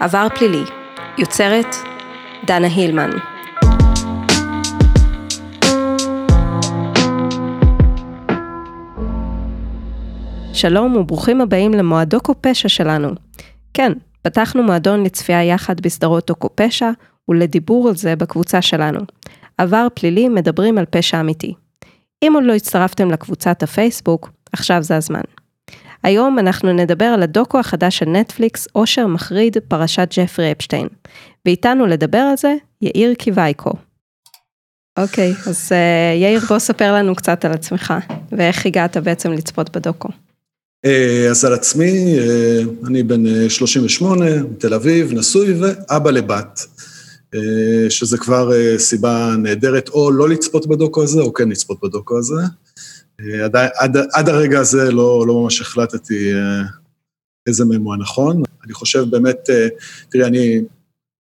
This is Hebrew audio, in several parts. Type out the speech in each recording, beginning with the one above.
עבר פלילי, יוצרת דנה הילמן. שלום וברוכים הבאים למועדוקו פשע שלנו. כן, פתחנו מועדון לצפייה יחד בסדרות דוקו פשע ולדיבור על זה בקבוצה שלנו. עבר פלילי מדברים על פשע אמיתי. אם עוד לא הצטרפתם לקבוצת הפייסבוק, עכשיו זה הזמן. היום אנחנו נדבר על הדוקו החדש של נטפליקס, אושר מחריד, פרשת ג'פרי אפשטיין. ואיתנו לדבר על זה, יאיר קיווייקו. אוקיי, אז uh, יאיר, בוא ספר לנו קצת על עצמך, ואיך הגעת בעצם לצפות בדוקו. אה, אז על עצמי, אה, אני בן 38, תל אביב, נשוי ואבא לבת, שזה כבר סיבה נהדרת, או לא לצפות בדוקו הזה, או כן לצפות בדוקו הזה. עד, עד, עד הרגע הזה לא, לא ממש החלטתי איזה מהם הוא הנכון. אני חושב באמת, תראי, אני,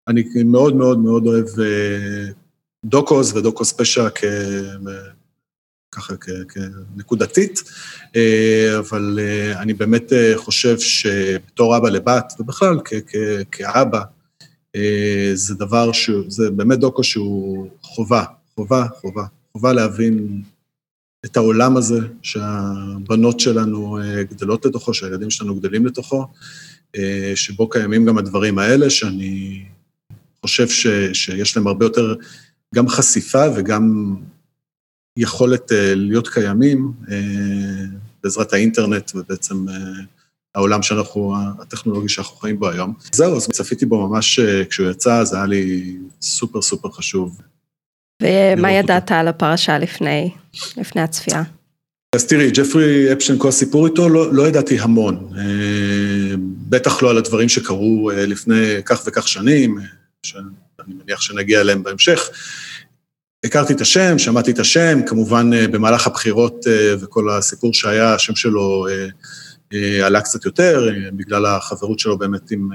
אני מאוד מאוד מאוד אוהב דוקוס ודוקוס פשע כ... ככה כנקודתית, אבל אני באמת חושב שבתור אבא לבת, ובכלל כאבא, זה דבר שהוא, זה באמת דוקו שהוא חובה, חובה, חובה, חובה להבין את העולם הזה שהבנות שלנו גדלות לתוכו, שהילדים שלנו גדלים לתוכו, שבו קיימים גם הדברים האלה, שאני חושב ש, שיש להם הרבה יותר גם חשיפה וגם יכולת להיות קיימים בעזרת האינטרנט ובעצם העולם שאנחנו, הטכנולוגי שאנחנו חיים בו היום. זהו, אז צפיתי בו ממש כשהוא יצא, זה היה לי סופר סופר חשוב. ומה ידעת על הפרשה לפני, לפני הצפייה? אז תראי, ג'פרי אפשטיין, כל הסיפור איתו, לא, לא ידעתי המון. בטח לא על הדברים שקרו לפני כך וכך שנים, שאני מניח שנגיע אליהם בהמשך. הכרתי את השם, שמעתי את השם, כמובן במהלך הבחירות וכל הסיפור שהיה, השם שלו עלה קצת יותר, בגלל החברות שלו באמת עם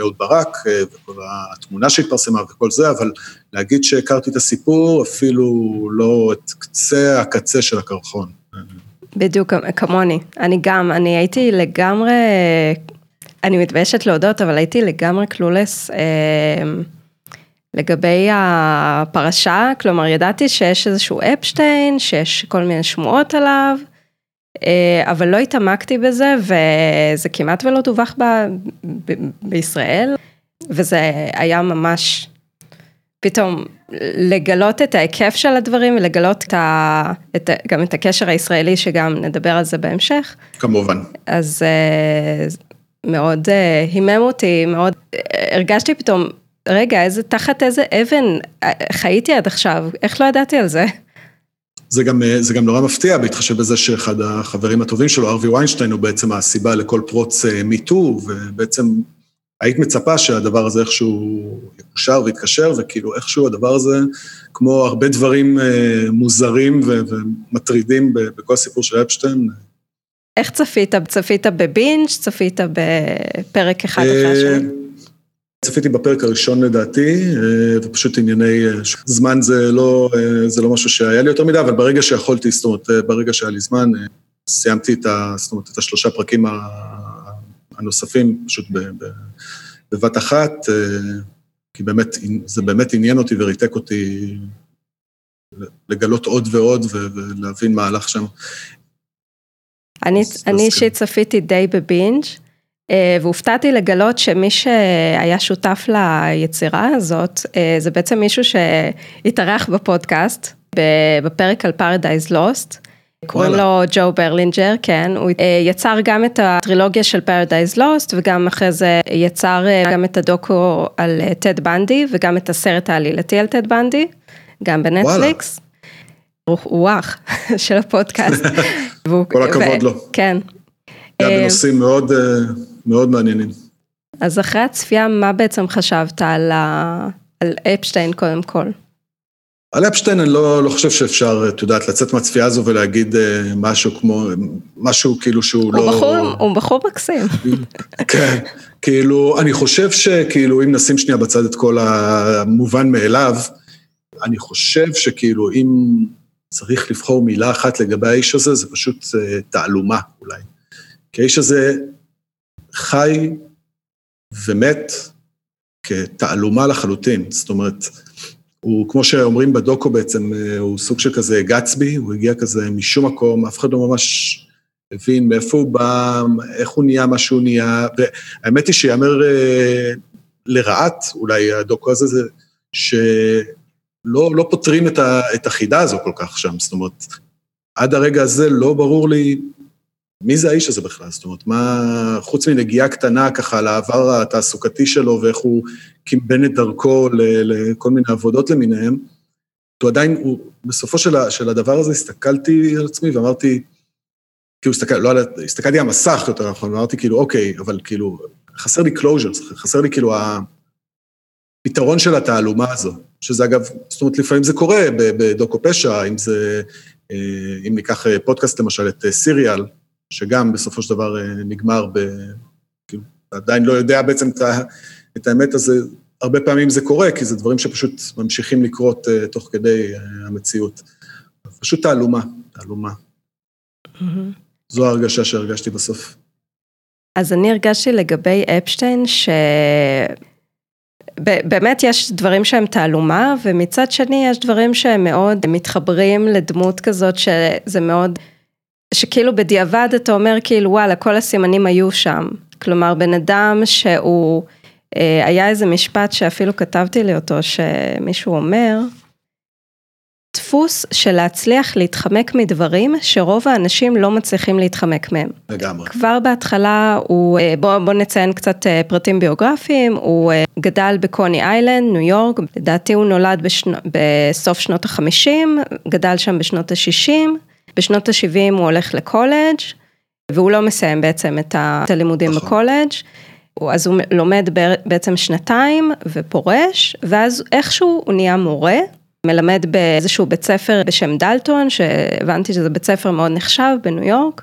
אהוד ברק, וכל התמונה שהתפרסמה וכל זה, אבל להגיד שהכרתי את הסיפור, אפילו לא את קצה הקצה של הקרחון. בדיוק כמוני, אני גם, אני הייתי לגמרי, אני מתביישת להודות, אבל הייתי לגמרי קלולס. לגבי הפרשה, כלומר ידעתי שיש איזשהו אפשטיין, שיש כל מיני שמועות עליו, אבל לא התעמקתי בזה וזה כמעט ולא דווח ב, ב, בישראל, וזה היה ממש פתאום לגלות את ההיקף של הדברים ולגלות את ה, את, גם את הקשר הישראלי שגם נדבר על זה בהמשך. כמובן. אז מאוד הימם אותי, מאוד הרגשתי פתאום רגע, איזה, תחת איזה אבן חייתי עד עכשיו, איך לא ידעתי על זה? זה גם, זה גם נורא מפתיע, בהתחשב בזה שאחד החברים הטובים שלו, ארווי ויינשטיין, הוא בעצם הסיבה לכל פרוץ מיטו, ובעצם היית מצפה שהדבר הזה איכשהו יקושר ויתקשר, וכאילו איכשהו הדבר הזה, כמו הרבה דברים מוזרים ומטרידים בכל הסיפור של אפשטיין. איך צפית? צפית בבינג'? צפית בפרק אחד אחרי השני? צפיתי בפרק הראשון לדעתי, ופשוט ענייני זמן זה לא, זה לא משהו שהיה לי יותר מדי, אבל ברגע שיכולתי, זאת אומרת, ברגע שהיה לי זמן, סיימתי את, ה, זאת אומרת, את השלושה פרקים הנוספים, פשוט בבת אחת, כי באמת, זה באמת עניין אותי וריתק אותי לגלות עוד ועוד ולהבין מה הלך שם. אני אישית צפיתי די בבינג'. והופתעתי לגלות שמי שהיה שותף ליצירה הזאת, זה בעצם מישהו שהתארח בפודקאסט, בפרק על פרדייז לוסט. קוראים לו ג'ו ברלינג'ר, כן, הוא יצר גם את הטרילוגיה של פרדייז לוסט, וגם אחרי זה יצר גם את הדוקו על טד בנדי, וגם את הסרט העלילתי על טד בנדי, גם בנטפליקס. הוא אח של הפודקאסט. כל הכבוד לו. כן. גם בנושאים מאוד... מאוד מעניינים. אז אחרי הצפייה, מה בעצם חשבת על, ה... על אפשטיין קודם כל? על אפשטיין אני לא, לא חושב שאפשר, את יודעת, לצאת מהצפייה הזו ולהגיד משהו כמו, משהו כאילו שהוא הוא לא... בחור, הוא בחור מקסים. כן, כאילו, אני חושב שכאילו, אם נשים שנייה בצד את כל המובן מאליו, אני חושב שכאילו, אם צריך לבחור מילה אחת לגבי האיש הזה, זה פשוט תעלומה אולי. כי האיש הזה חי ומת כתעלומה לחלוטין. זאת אומרת, הוא, כמו שאומרים בדוקו בעצם, הוא סוג של כזה גצבי, הוא הגיע כזה משום מקום, אף אחד לא ממש הבין מאיפה הוא בא, איך הוא נהיה מה שהוא נהיה, והאמת היא שיאמר לרעת, אולי הדוקו הזה, זה שלא לא פותרים את, ה, את החידה הזו כל כך שם, זאת אומרת, עד הרגע הזה לא ברור לי מי זה האיש הזה בכלל, זאת אומרת, מה, חוץ מנגיעה קטנה ככה לעבר התעסוקתי שלו ואיך הוא קימבן את דרכו לכל מיני עבודות למיניהם, הוא עדיין, הוא, בסופו של, של הדבר הזה הסתכלתי על עצמי ואמרתי, כאילו הסתכל, לא, הסתכלתי על המסך יותר נכון, ואמרתי כאילו, אוקיי, אבל כאילו, חסר לי closure, חסר לי כאילו הפתרון של התעלומה הזו, שזה אגב, זאת אומרת, לפעמים זה קורה בדוקו פשע, אם זה, אה, אם ניקח אה, פודקאסט למשל, את סיריאל, אה, שגם בסופו של דבר נגמר ב... כאילו, עדיין לא יודע בעצם את, ה, את האמת הזה, הרבה פעמים זה קורה, כי זה דברים שפשוט ממשיכים לקרות תוך כדי המציאות. פשוט תעלומה, תעלומה. Mm-hmm. זו ההרגשה שהרגשתי בסוף. אז אני הרגשתי לגבי אפשטיין ש... באמת יש דברים שהם תעלומה, ומצד שני יש דברים שהם מאוד מתחברים לדמות כזאת שזה מאוד, שכאילו בדיעבד אתה אומר כאילו וואלה כל הסימנים היו שם. כלומר בן אדם שהוא, אה, היה איזה משפט שאפילו כתבתי לי אותו שמישהו אומר, דפוס של להצליח להתחמק מדברים שרוב האנשים לא מצליחים להתחמק מהם. לגמרי. כבר בהתחלה הוא, אה, בוא, בוא נציין קצת אה, פרטים ביוגרפיים, הוא אה, גדל בקוני איילנד, ניו יורק, לדעתי הוא נולד בשנו, בסוף שנות החמישים, גדל שם בשנות השישים, בשנות השבעים הוא הולך לקולג' והוא לא מסיים בעצם את הלימודים נכון. בקולג'. אז הוא לומד בעצם שנתיים ופורש, ואז איכשהו הוא נהיה מורה. מלמד באיזשהו בית ספר בשם דלטון, שהבנתי שזה בית ספר מאוד נחשב בניו יורק.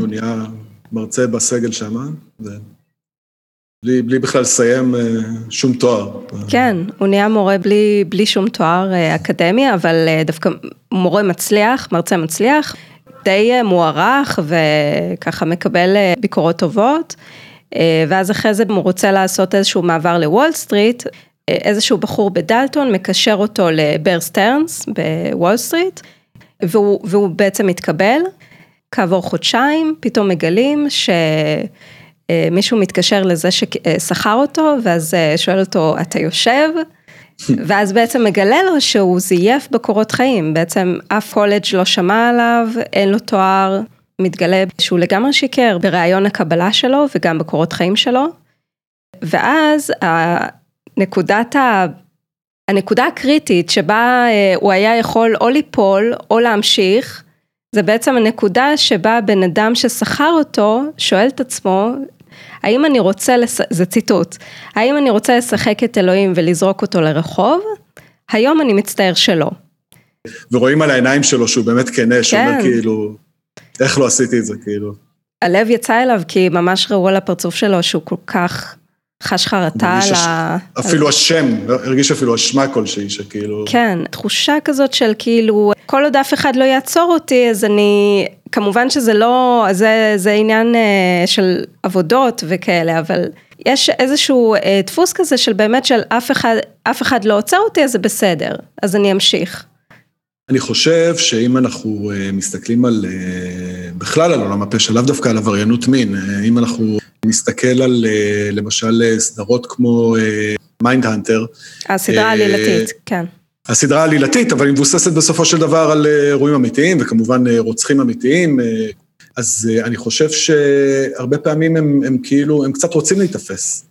הוא נהיה מרצה בסגל שם, בלי, בלי בכלל לסיים אה, שום תואר. כן, הוא נהיה מורה בלי, בלי שום תואר אה, אקדמי, אבל אה, דווקא מורה מצליח, מרצה מצליח, די מוערך וככה מקבל ביקורות טובות. ואז אחרי זה הוא רוצה לעשות איזשהו מעבר לוול סטריט, איזשהו בחור בדלטון מקשר אותו לבר סטרנס בוול סטריט, והוא, והוא בעצם מתקבל. כעבור חודשיים פתאום מגלים שמישהו מתקשר לזה ששכר אותו, ואז שואל אותו, אתה יושב? ואז בעצם מגלה לו שהוא זייף בקורות חיים, בעצם אף קולג' לא שמע עליו, אין לו תואר, מתגלה שהוא לגמרי שיקר בראיון הקבלה שלו וגם בקורות חיים שלו. ואז נקודת ה... הנקודה הקריטית שבה אה, הוא היה יכול או ליפול או להמשיך, זה בעצם הנקודה שבה בן אדם ששכר אותו שואל את עצמו, האם אני רוצה, לש... זה ציטוט, האם אני רוצה לשחק את אלוהים ולזרוק אותו לרחוב? היום אני מצטער שלא. ורואים על העיניים שלו שהוא באמת כנה, כן. שאומר כאילו, איך לא עשיתי את זה, כאילו. הלב יצא אליו כי ממש ראו על הפרצוף שלו שהוא כל כך חש חרטה על ה... אפילו השם, הרגיש אפילו אשמה כלשהי, שכאילו... כן, תחושה כזאת של כאילו, כל עוד אף אחד לא יעצור אותי, אז אני, כמובן שזה לא, זה, זה עניין אה, של עבודות וכאלה, אבל יש איזשהו אה, דפוס כזה של באמת של אף אחד, אף אחד לא עוצר אותי, אז זה בסדר, אז אני אמשיך. אני חושב שאם אנחנו אה, מסתכלים על, בכלל על עולם הפשע, לאו דווקא על עבריינות מין, אם אנחנו נסתכל על למשל סדרות כמו מיינד אה, הנטר. הסדרה העלילתית, כן. הסדרה העלילתית, אבל היא מבוססת בסופו של דבר על אירועים אמיתיים, וכמובן רוצחים אמיתיים. אז אני חושב שהרבה פעמים הם, הם כאילו, הם קצת רוצים להיתפס.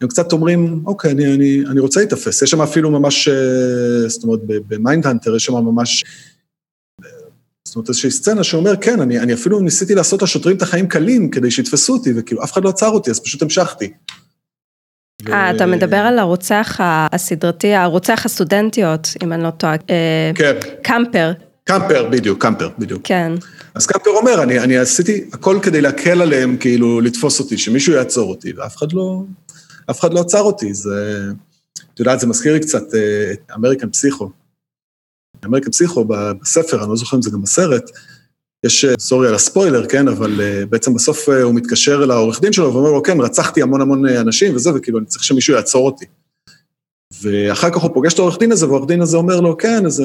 הם קצת אומרים, אוקיי, אני, אני, אני רוצה להיתפס. יש שם אפילו ממש, זאת אומרת, במיינד הנטר יש שם ממש זאת אומרת, איזושהי סצנה שאומר, כן, אני, אני אפילו ניסיתי לעשות לשוטרים את החיים קלים כדי שיתפסו אותי, וכאילו אף אחד לא עצר אותי, אז פשוט המשכתי. אה, ו... אתה מדבר על הרוצח הסדרתי, הרוצח הסטודנטיות, אם אני לא טועה. אה, כן. קמפר. קמפר, בדיוק, קמפר, בדיוק. כן. אז קמפר אומר, אני, אני עשיתי הכל כדי להקל עליהם, כאילו, לתפוס אותי, שמישהו יעצור אותי, ואף אחד לא, אף אחד לא עצר אותי, זה, את יודעת, זה מזכיר לי קצת אה, את אמריקן פסיכו. אמריקן פסיכו בספר, אני לא זוכר אם זה גם בסרט, יש, sorry על הספוילר, כן, אבל בעצם בסוף הוא מתקשר לעורך דין שלו ואומר לו, כן, רצחתי המון המון אנשים וזה, וכאילו, אני צריך שמישהו יעצור אותי. ואחר כך הוא פוגש את העורך דין הזה, והעורך דין הזה אומר לו, כן, איזה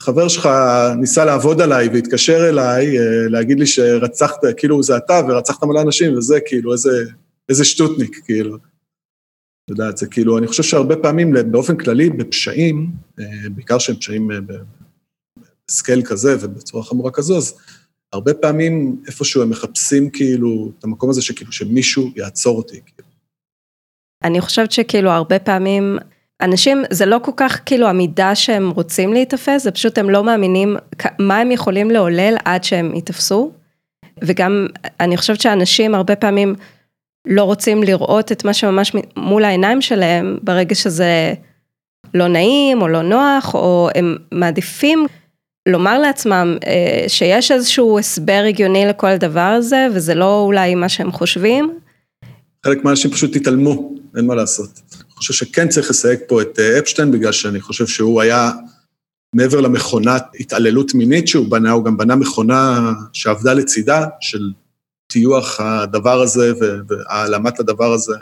חבר שלך ניסה לעבוד עליי והתקשר אליי, להגיד לי שרצחת, כאילו זה אתה ורצחת מלא אנשים וזה, כאילו, איזה, איזה שטוטניק, כאילו. את יודעת, זה כאילו, אני חושב שהרבה פעמים, באופן כללי, בפשעים, בעיקר שהם פשעים בסקייל כזה ובצורה חמורה כזו, אז הרבה פעמים איפשהו הם מחפשים כאילו את המקום הזה שכאילו שמישהו יעצור אותי. כאילו. אני חושבת שכאילו הרבה פעמים אנשים זה לא כל כך כאילו המידה שהם רוצים להיתפס, זה פשוט הם לא מאמינים מה הם יכולים לעולל עד שהם ייתפסו. וגם אני חושבת שאנשים הרבה פעמים לא רוצים לראות את מה שממש מול העיניים שלהם ברגע שזה לא נעים או לא נוח או הם מעדיפים לומר לעצמם שיש איזשהו הסבר הגיוני לכל דבר הזה וזה לא אולי מה שהם חושבים. חלק מהאנשים פשוט התעלמו, אין מה לעשות. אני חושב שכן צריך לסייג פה את אפשטיין, בגלל שאני חושב שהוא היה, מעבר למכונת התעללות מינית שהוא בנה, הוא גם בנה מכונה שעבדה לצידה, של טיוח הדבר הזה והעלמת הדבר הזה.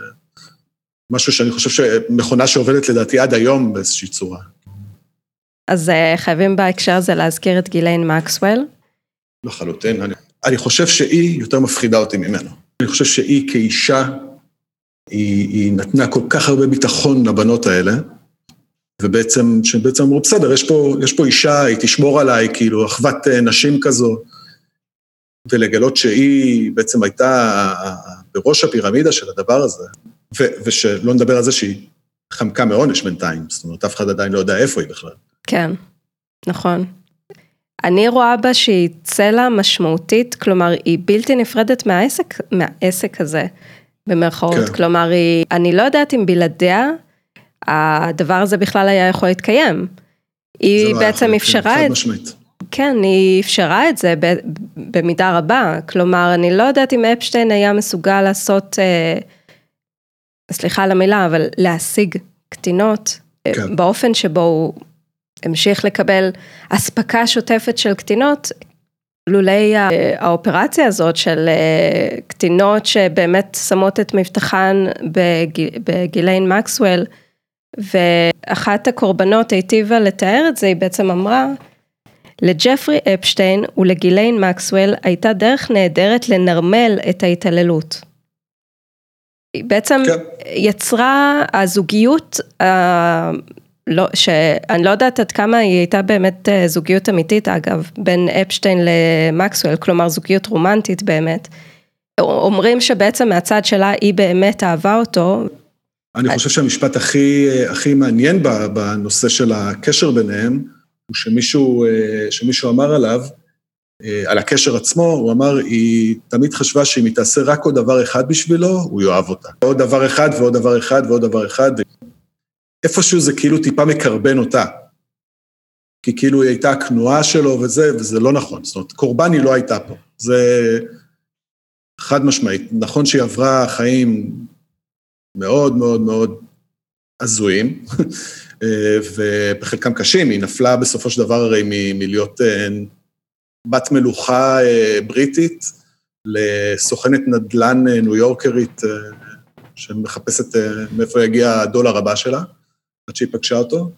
משהו שאני חושב שמכונה שעובדת לדעתי עד היום באיזושהי צורה. אז חייבים בהקשר הזה להזכיר את גיליין מקסוול. לחלוטין, אני, אני חושב שהיא יותר מפחידה אותי ממנו. אני חושב שהיא כאישה, היא, היא נתנה כל כך הרבה ביטחון לבנות האלה, ובעצם, שבעצם אמרו, בסדר, יש פה, יש פה אישה, היא תשמור עליי, כאילו, אחוות נשים כזו, ולגלות שהיא בעצם הייתה בראש הפירמידה של הדבר הזה, ושלא נדבר על זה שהיא חמקה מעונש בינתיים, זאת אומרת, אף אחד עדיין לא יודע איפה היא בכלל. כן, נכון. אני רואה בה שהיא צלע משמעותית, כלומר, היא בלתי נפרדת מהעסק, מהעסק הזה, במרכאות. כן. כלומר, היא, אני לא יודעת אם בלעדיה, הדבר הזה בכלל היה יכול להתקיים. היא לא בעצם אפשרה את... משמעית. כן, היא אפשרה את זה במידה רבה. כלומר, אני לא יודעת אם אפשטיין היה מסוגל לעשות, אה, סליחה על המילה, אבל להשיג קטינות, כן. באופן שבו הוא המשיך לקבל אספקה שוטפת של קטינות, לולי האופרציה הזאת של קטינות שבאמת שמות את מבטחן בגיליין מקסוול, ואחת הקורבנות היטיבה לתאר את זה, היא בעצם אמרה, לג'פרי אפשטיין ולגיליין מקסוול הייתה דרך נהדרת לנרמל את ההתעללות. היא בעצם כן. יצרה הזוגיות לא, שאני לא יודעת עד כמה היא הייתה באמת אה, זוגיות אמיתית אגב, בין אפשטיין למקסואל, כלומר זוגיות רומנטית באמת. אומרים שבעצם מהצד שלה היא באמת אהבה אותו. אני חושב שהמשפט הכי, הכי מעניין בנושא של הקשר ביניהם, הוא שמישהו, אה, שמישהו אמר עליו, אה, על הקשר עצמו, הוא אמר, היא תמיד חשבה שאם היא תעשה רק עוד דבר אחד בשבילו, הוא יאהב אותה. עוד דבר אחד ועוד דבר אחד ועוד דבר אחד. איפשהו זה כאילו טיפה מקרבן אותה. כי כאילו היא הייתה הכנועה שלו וזה, וזה לא נכון. זאת אומרת, קורבן היא לא הייתה פה. זה חד משמעית. נכון שהיא עברה חיים מאוד מאוד מאוד הזויים, ובחלקם קשים, היא נפלה בסופו של דבר הרי מ- מלהיות אה, בת מלוכה אה, בריטית לסוכנת נדל"ן אה, ניו יורקרית שמחפשת מאיפה יגיע הדולר הבא שלה. עד שהיא פגשה אותו,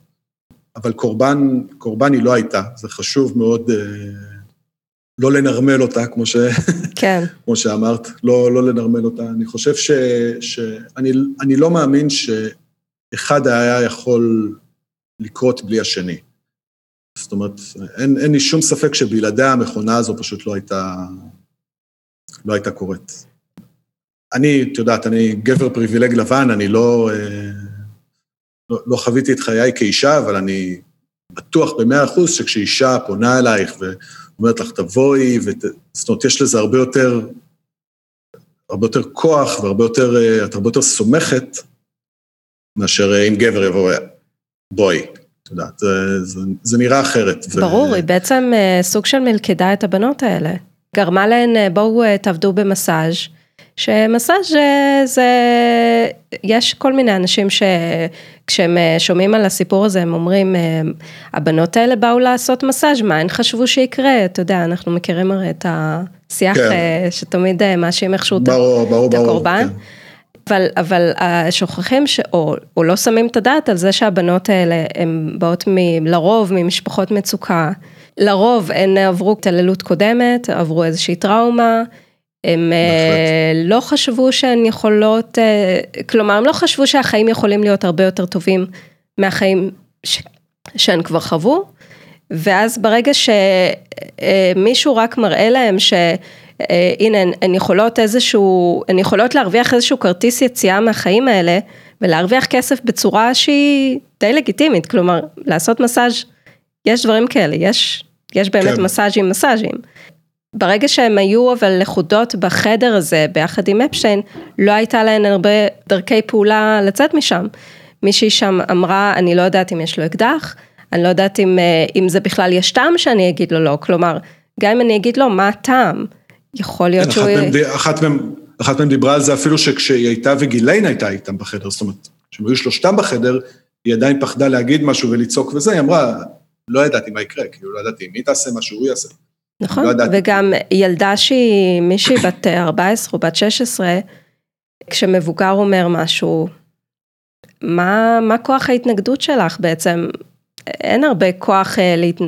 אבל קורבן, קורבן היא לא הייתה, זה חשוב מאוד אה, לא לנרמל אותה, כמו, ש... כן. כמו שאמרת, לא, לא לנרמל אותה. אני חושב ש... שאני אני לא מאמין שאחד היה יכול לקרות בלי השני. זאת אומרת, אין, אין לי שום ספק שבלעדיה המכונה הזו פשוט לא הייתה, לא הייתה קורית. אני, את יודעת, אני גבר פריבילג לבן, אני לא... אה, לא, לא חוויתי את חיי כאישה, אבל אני בטוח במאה אחוז שכשאישה פונה אלייך ואומרת לך, תבואי, ות... זאת אומרת, יש לזה הרבה יותר, הרבה יותר כוח והרבה יותר, את הרבה יותר סומכת, מאשר אם גבר יבוא, בואי. את יודעת, זה, זה, זה נראה אחרת. ברור, ו... היא בעצם סוג של מלכדה את הבנות האלה. גרמה להן, בואו תעבדו במסאז', שמסאז' זה, יש כל מיני אנשים שכשהם שומעים על הסיפור הזה הם אומרים, הבנות האלה באו לעשות מסאז', מה הן חשבו שיקרה? אתה יודע, אנחנו מכירים הרי את השיח כן. שתמיד מאשים איכשהו את הקורבן. כן. אבל, אבל שוכחים ש... או, או לא שמים את הדעת על זה שהבנות האלה הן באות מ, לרוב ממשפחות מצוקה, לרוב הן עברו התעללות קודמת, עברו איזושהי טראומה, הם אה, לא חשבו שהן יכולות, אה, כלומר הם לא חשבו שהחיים יכולים להיות הרבה יותר טובים מהחיים ש, שהן כבר חוו, ואז ברגע שמישהו רק מראה להם שהנה הן יכולות איזשהו, הן יכולות להרוויח איזשהו כרטיס יציאה מהחיים האלה, ולהרוויח כסף בצורה שהיא די לגיטימית, כלומר לעשות מסאז', יש דברים כאלה, יש, יש באמת כן. מסאז'ים מסאז'ים. ברגע שהם היו אבל לכודות בחדר הזה ביחד עם אפשטיין, לא הייתה להן הרבה דרכי פעולה לצאת משם. מישהי שם אמרה, אני לא יודעת אם יש לו אקדח, אני לא יודעת אם, אה, אם זה בכלל יש טעם שאני אגיד לו לא, כלומר, גם אם אני אגיד לו, מה הטעם? יכול להיות כן, שהוא... אחת מהם, אחת מהם דיברה על זה אפילו שכשהיא הייתה וגיליין הייתה איתם בחדר, זאת אומרת, כשהם היו שלושתם בחדר, היא עדיין פחדה להגיד משהו ולצעוק וזה, היא אמרה, לא ידעתי מה יקרה, כאילו לא ידעתי אם היא תעשה משהו, הוא יעשה. נכון, לא וגם ילדה שהיא מישהי בת 14 או בת 16, כשמבוגר אומר משהו, מה, מה כוח ההתנגדות שלך בעצם? אין הרבה כוח uh, להתנ...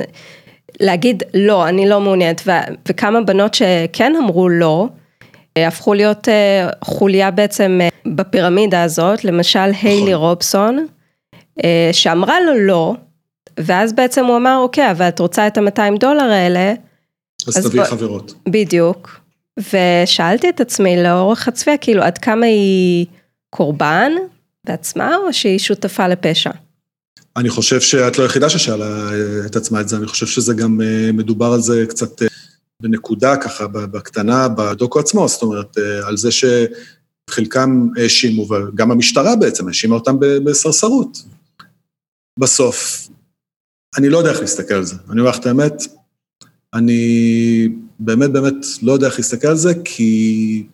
להגיד לא, אני לא מעוניינת, ו... וכמה בנות שכן אמרו לא, אה, הפכו להיות uh, חוליה בעצם בפירמידה הזאת, למשל נכון. היילי רובסון, שאמרה לו לא, ואז בעצם הוא אמר, אוקיי, אבל את רוצה את ה-200 דולר האלה, אז, אז תביאי חברות. בדיוק. ושאלתי את עצמי לאורך הצפייה, כאילו עד כמה היא קורבן בעצמה, או שהיא שותפה לפשע? אני חושב שאת לא היחידה ששאלה אה, את עצמה את זה, אני חושב שזה גם אה, מדובר על זה קצת אה, בנקודה ככה, בקטנה, בדוקו עצמו, זאת אומרת, על זה שחלקם האשימו, וגם המשטרה בעצם האשימה אותם בסרסרות. בסוף, אני לא יודע איך להסתכל על זה, אני אומר לך את האמת, אני באמת באמת לא יודע איך להסתכל על זה, כי...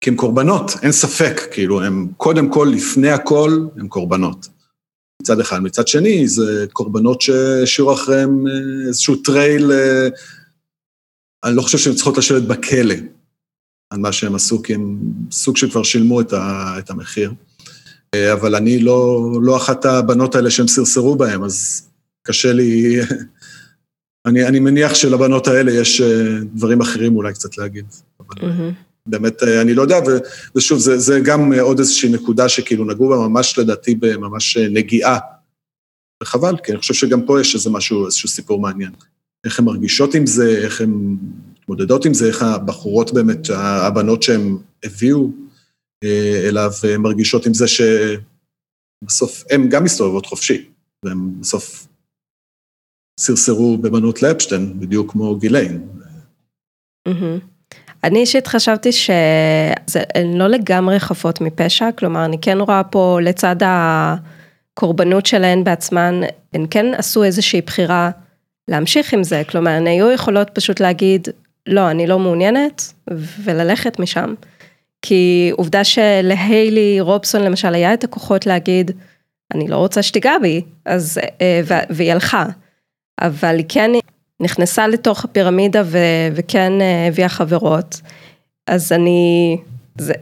כי הם קורבנות, אין ספק, כאילו, הם קודם כל, לפני הכל, הם קורבנות. מצד אחד. מצד שני, זה קורבנות שהשאירו אחריהם אה, איזשהו trail, אה, אני לא חושב שהן צריכות לשבת בכלא על מה שהם עשו, כי הם סוג שכבר שילמו את, ה, את המחיר. אה, אבל אני לא, לא אחת הבנות האלה שהם סרסרו בהם, אז קשה לי אני, אני מניח שלבנות האלה יש אה, דברים אחרים אולי קצת להגיד. mm-hmm. באמת, אה, אני לא יודע, ו, ושוב, זה, זה גם עוד איזושהי נקודה שכאילו נגעו בה ממש לדעתי בממש נגיעה. וחבל, כי אני חושב שגם פה יש איזה משהו, איזשהו סיפור מעניין. איך הן מרגישות עם זה, איך הן מתמודדות עם זה, איך הבחורות באמת, הבנות שהן הביאו אליו, מרגישות עם זה שבסוף הן גם מסתובבות חופשי, והן בסוף סרסרו בבנות לאפשטיין, בדיוק כמו גיליין. אני אישית חשבתי שהן לא לגמרי חפות מפשע, כלומר אני כן רואה פה לצד הקורבנות שלהן בעצמן, הן כן עשו איזושהי בחירה להמשיך עם זה, כלומר הן היו יכולות פשוט להגיד, לא, אני לא מעוניינת, וללכת משם. כי עובדה שלהיילי רובסון למשל היה את הכוחות להגיד, אני לא רוצה שתיגע בי, אז, אה, והיא הלכה. אבל היא כן נכנסה לתוך הפירמידה ו, וכן אה, הביאה חברות. אז אני, זה,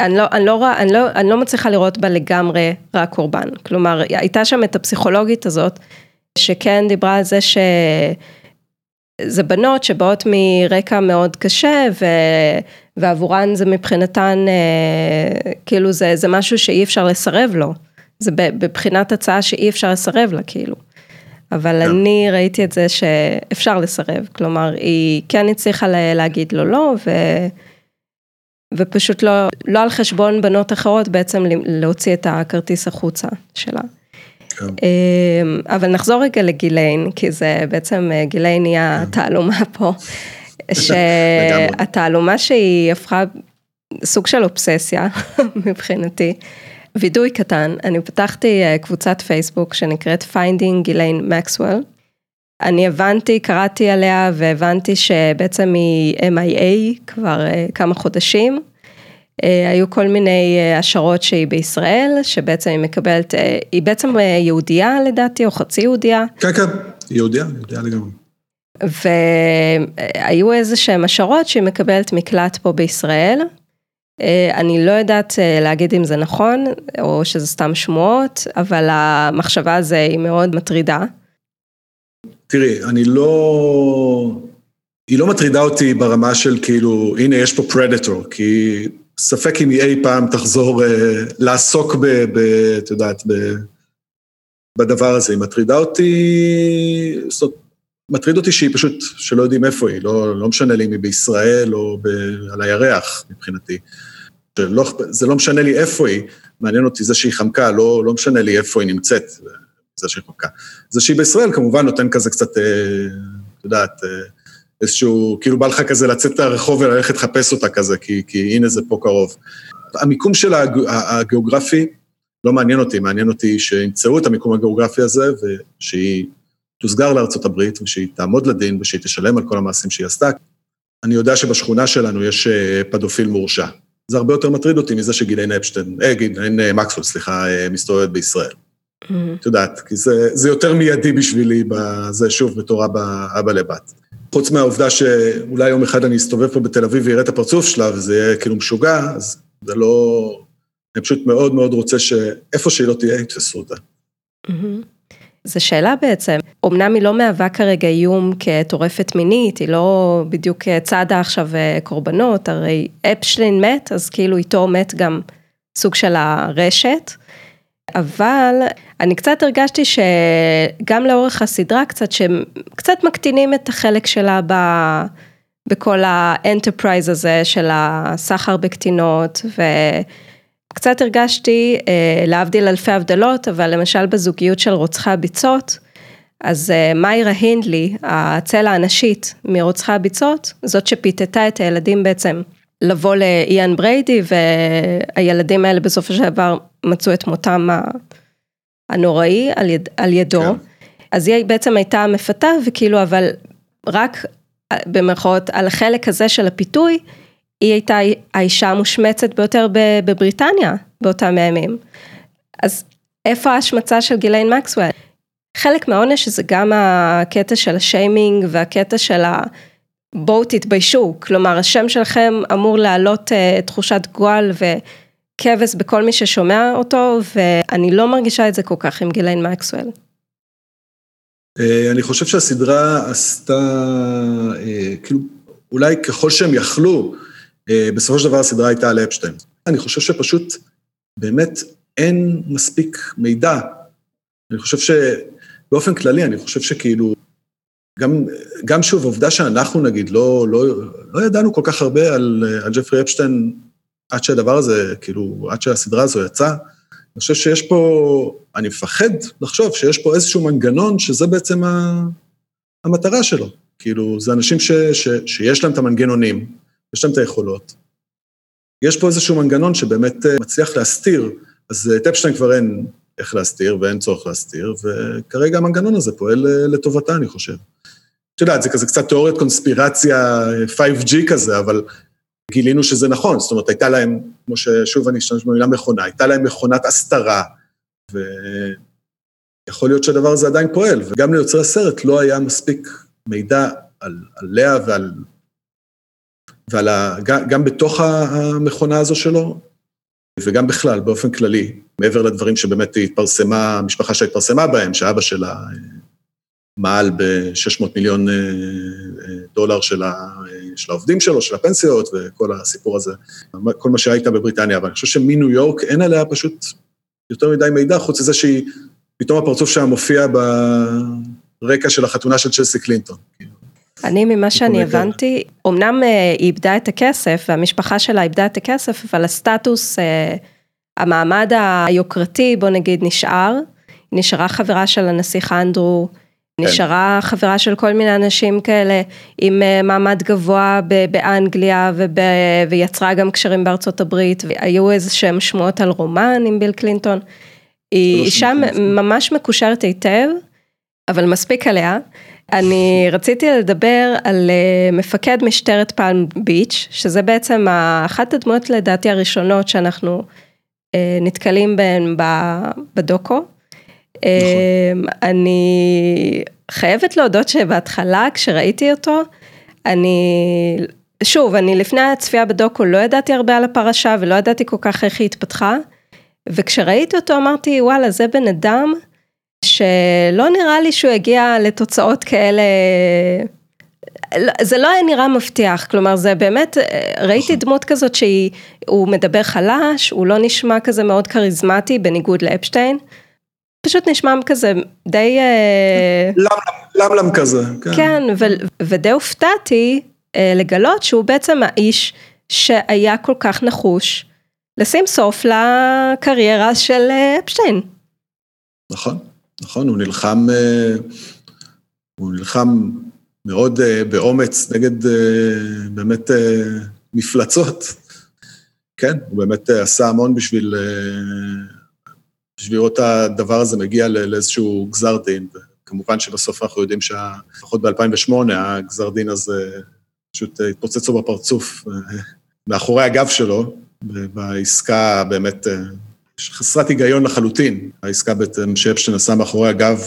אני לא, אני, לא, אני, לא, אני לא מצליחה לראות בה לגמרי רק קורבן. כלומר, הייתה שם את הפסיכולוגית הזאת, שכן דיברה על זה ש... זה בנות שבאות מרקע מאוד קשה ו... ועבורן זה מבחינתן אה, כאילו זה, זה משהו שאי אפשר לסרב לו, זה בבחינת הצעה שאי אפשר לסרב לה כאילו. אבל. כן. אני ראיתי את זה שאפשר לסרב, כלומר, היא כן הצליחה להגיד לו לא, ו... ופשוט לא, לא על חשבון בנות אחרות בעצם להוציא את הכרטיס החוצה שלה. כן. אמ, אבל נחזור רגע לגיליין, כי זה בעצם אה, גיליין היא כן. התעלומה פה, שהתעלומה שהיא הפכה סוג של אובססיה מבחינתי. וידוי קטן, אני פתחתי אה, קבוצת פייסבוק שנקראת Finding גיליין מקסוול, אני הבנתי, קראתי עליה והבנתי שבעצם היא MIA כבר כמה חודשים. היו כל מיני השערות שהיא בישראל, שבעצם היא מקבלת, היא בעצם יהודייה לדעתי, או חצי יהודייה. כן, כן, יהודייה, יהודייה לגמרי. והיו איזה שהם השערות שהיא מקבלת מקלט פה בישראל. אני לא יודעת להגיד אם זה נכון, או שזה סתם שמועות, אבל המחשבה הזו היא מאוד מטרידה. תראי, אני לא... היא לא מטרידה אותי ברמה של כאילו, הנה יש פה פרדטור, כי ספק אם היא אי פעם תחזור לעסוק ב... ב את יודעת, ב... בדבר הזה. היא מטרידה אותי, זאת מטריד אותי שהיא פשוט, שלא יודעים איפה היא, לא, לא משנה לי אם היא בישראל או ב, על הירח מבחינתי. שלא, זה לא משנה לי איפה היא, מעניין אותי זה שהיא חמקה, לא, לא משנה לי איפה היא נמצאת, זה שהיא חמקה. זה שהיא בישראל כמובן נותן כזה קצת, אה, את יודעת, אה, איזשהו, כאילו בא לך כזה לצאת לרחוב וללכת לחפש אותה כזה, כי, כי הנה זה פה קרוב. המיקום שלה הגיאוגרפי לא מעניין אותי, מעניין אותי שימצאו את המיקום הגיאוגרפי הזה ושהיא תוסגר לארצות הברית ושהיא תעמוד לדין ושהיא תשלם על כל המעשים שהיא עשתה. אני יודע שבשכונה שלנו יש אה, פדופיל מורשע. זה הרבה יותר מטריד אותי מזה שגיליין אפשטיין, אה, גיליין אה, מקסוול, סליחה, אה, מסתובבת בישראל. Mm-hmm. את יודעת, כי זה, זה יותר מיידי בשבילי, בזה שוב, בתור אבא, אבא לבת. חוץ מהעובדה שאולי יום אחד אני אסתובב פה בתל אביב ואראה את הפרצוף שלה, וזה יהיה כאילו משוגע, אז זה לא... אני פשוט מאוד מאוד רוצה שאיפה שהיא לא תהיה, יתפסו אותה. Mm-hmm. זו שאלה בעצם, אמנם היא לא מהווה כרגע איום כטורפת מינית, היא לא בדיוק צדה עכשיו קורבנות, הרי אפשטיין מת, אז כאילו איתו מת גם סוג של הרשת, אבל אני קצת הרגשתי שגם לאורך הסדרה קצת, שהם קצת מקטינים את החלק שלה ב... בכל ה enterprise הזה של הסחר בקטינות, ו... קצת הרגשתי, אה, להבדיל אלפי הבדלות, אבל למשל בזוגיות של רוצחי הביצות, אז אה, מיירה הינדלי, הצלע הנשית מרוצחי הביצות, זאת שפיתתה את הילדים בעצם לבוא לאיאן בריידי, והילדים האלה בסופו של דבר מצאו את מותם הנוראי על, יד, על ידו. כן. אז היא בעצם הייתה מפתה, וכאילו, אבל רק במרכאות על החלק הזה של הפיתוי, היא הייתה האישה המושמצת ביותר בבריטניה באותם הימים. אז איפה ההשמצה של גיליין מקסוול? חלק מהעונש זה גם הקטע של השיימינג והקטע של ה... בואו תתביישו, כלומר השם שלכם אמור להעלות uh, תחושת גועל וכבש בכל מי ששומע אותו, ואני לא מרגישה את זה כל כך עם גיליין מקסוול. אה, אני חושב שהסדרה עשתה, אה, כאילו, אולי ככל שהם יכלו, אה, בסופו של דבר הסדרה הייתה על אפשטיין. אני חושב שפשוט באמת אין מספיק מידע. אני חושב שבאופן כללי, אני חושב שכאילו, גם, גם שוב, העובדה שאנחנו נגיד לא, לא, לא ידענו כל כך הרבה על, על ג'פרי אפשטיין עד שהדבר הזה, כאילו, עד שהסדרה הזו יצאה, אני חושב שיש פה, אני מפחד לחשוב שיש פה איזשהו מנגנון שזה בעצם המטרה שלו. כאילו, זה אנשים ש, ש, שיש להם את המנגנונים, יש להם את היכולות. יש פה איזשהו מנגנון שבאמת אה, מצליח להסתיר, אז את אה, אפשטיין כבר אין איך להסתיר ואין צורך להסתיר, וכרגע המנגנון הזה פועל אה, לטובתה, אני חושב. את יודעת, זה כזה קצת תיאוריית קונספירציה 5G כזה, אבל גילינו שזה נכון, זאת אומרת, הייתה להם, כמו ששוב אני אשתמש במילה מכונה, הייתה להם מכונת הסתרה, ויכול להיות שהדבר הזה עדיין פועל, וגם ליוצרי הסרט לא היה מספיק מידע על, עליה ועל ועל ה... גם בתוך המכונה הזו שלו, וגם בכלל, באופן כללי, מעבר לדברים שבאמת התפרסמה, המשפחה שלה התפרסמה בהם, שאבא שלה אה, מעל ב-600 מיליון אה, אה, דולר של, ה, של העובדים שלו, של הפנסיות וכל הסיפור הזה, כל מה שהייתה בבריטניה, אבל אני חושב שמניו יורק אין עליה פשוט יותר מדי מידע, חוץ מזה שהיא, פתאום הפרצוף שלה מופיע ברקע של החתונה של צ'לסי קלינטון. אני ממה שאני הבנתי, אמנם אה, היא איבדה את הכסף והמשפחה שלה איבדה את הכסף, אבל הסטטוס, אה, המעמד היוקרתי בוא נגיד נשאר, נשארה חברה של הנסיך אנדרו, כן. נשארה חברה של כל מיני אנשים כאלה עם אה, מעמד גבוה באנגליה וב, ויצרה גם קשרים בארצות הברית, והיו איזה שהם שמועות על רומן עם ביל קלינטון. היא אישה ממש מקושרת היטב, אבל מספיק עליה. אני רציתי לדבר על uh, מפקד משטרת פלם ביץ', שזה בעצם אחת הדמויות לדעתי הראשונות שאנחנו uh, נתקלים בהן בדוקו. נכון. Uh, אני חייבת להודות שבהתחלה כשראיתי אותו, אני, שוב, אני לפני הצפייה בדוקו לא ידעתי הרבה על הפרשה ולא ידעתי כל כך איך היא התפתחה, וכשראיתי אותו אמרתי וואלה זה בן אדם שלא נראה לי שהוא יגיע לתוצאות כאלה, זה לא היה נראה מבטיח, כלומר זה באמת, ראיתי נכון. דמות כזאת שהוא מדבר חלש, הוא לא נשמע כזה מאוד כריזמטי בניגוד לאפשטיין, פשוט נשמע כזה די... אה, למלם כזה. כן, כן ודי הופתעתי אה, לגלות שהוא בעצם האיש שהיה כל כך נחוש לשים סוף לקריירה של אה, אפשטיין. נכון. נכון, הוא נלחם, אה, הוא נלחם מאוד אה, באומץ נגד אה, באמת מפלצות. כן, הוא באמת עשה המון בשביל, בשביל לראות הדבר הזה מגיע לאיזשהו גזר דין. כמובן שבסוף אנחנו יודעים שלפחות ב-2008 הגזר דין הזה פשוט התפוצץ לו בפרצוף מאחורי הגב שלו, בעסקה באמת חסרת היגיון לחלוטין. העסקה בעצם שאפשטיין עשה מאחורי הגב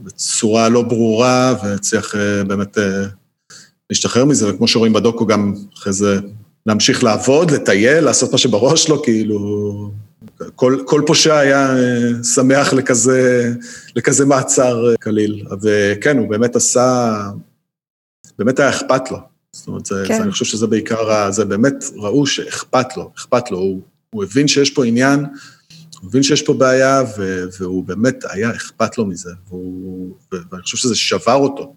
בצורה לא ברורה, והצליח אה, באמת אה, להשתחרר מזה, וכמו שרואים בדוקו גם אחרי זה להמשיך לעבוד, לטייל, לעשות מה שבראש שלו, כאילו... כל, כל פושע היה אה, שמח לכזה, לכזה מעצר קליל. וכן, הוא באמת עשה, באמת היה אכפת לו. זאת אומרת, כן. זה, אני חושב שזה בעיקר, זה באמת ראו שאכפת לו, אכפת לו. הוא, הוא הבין שיש פה עניין הוא מבין שיש פה בעיה, והוא באמת, היה אכפת לו מזה, והוא, ואני חושב שזה שבר אותו,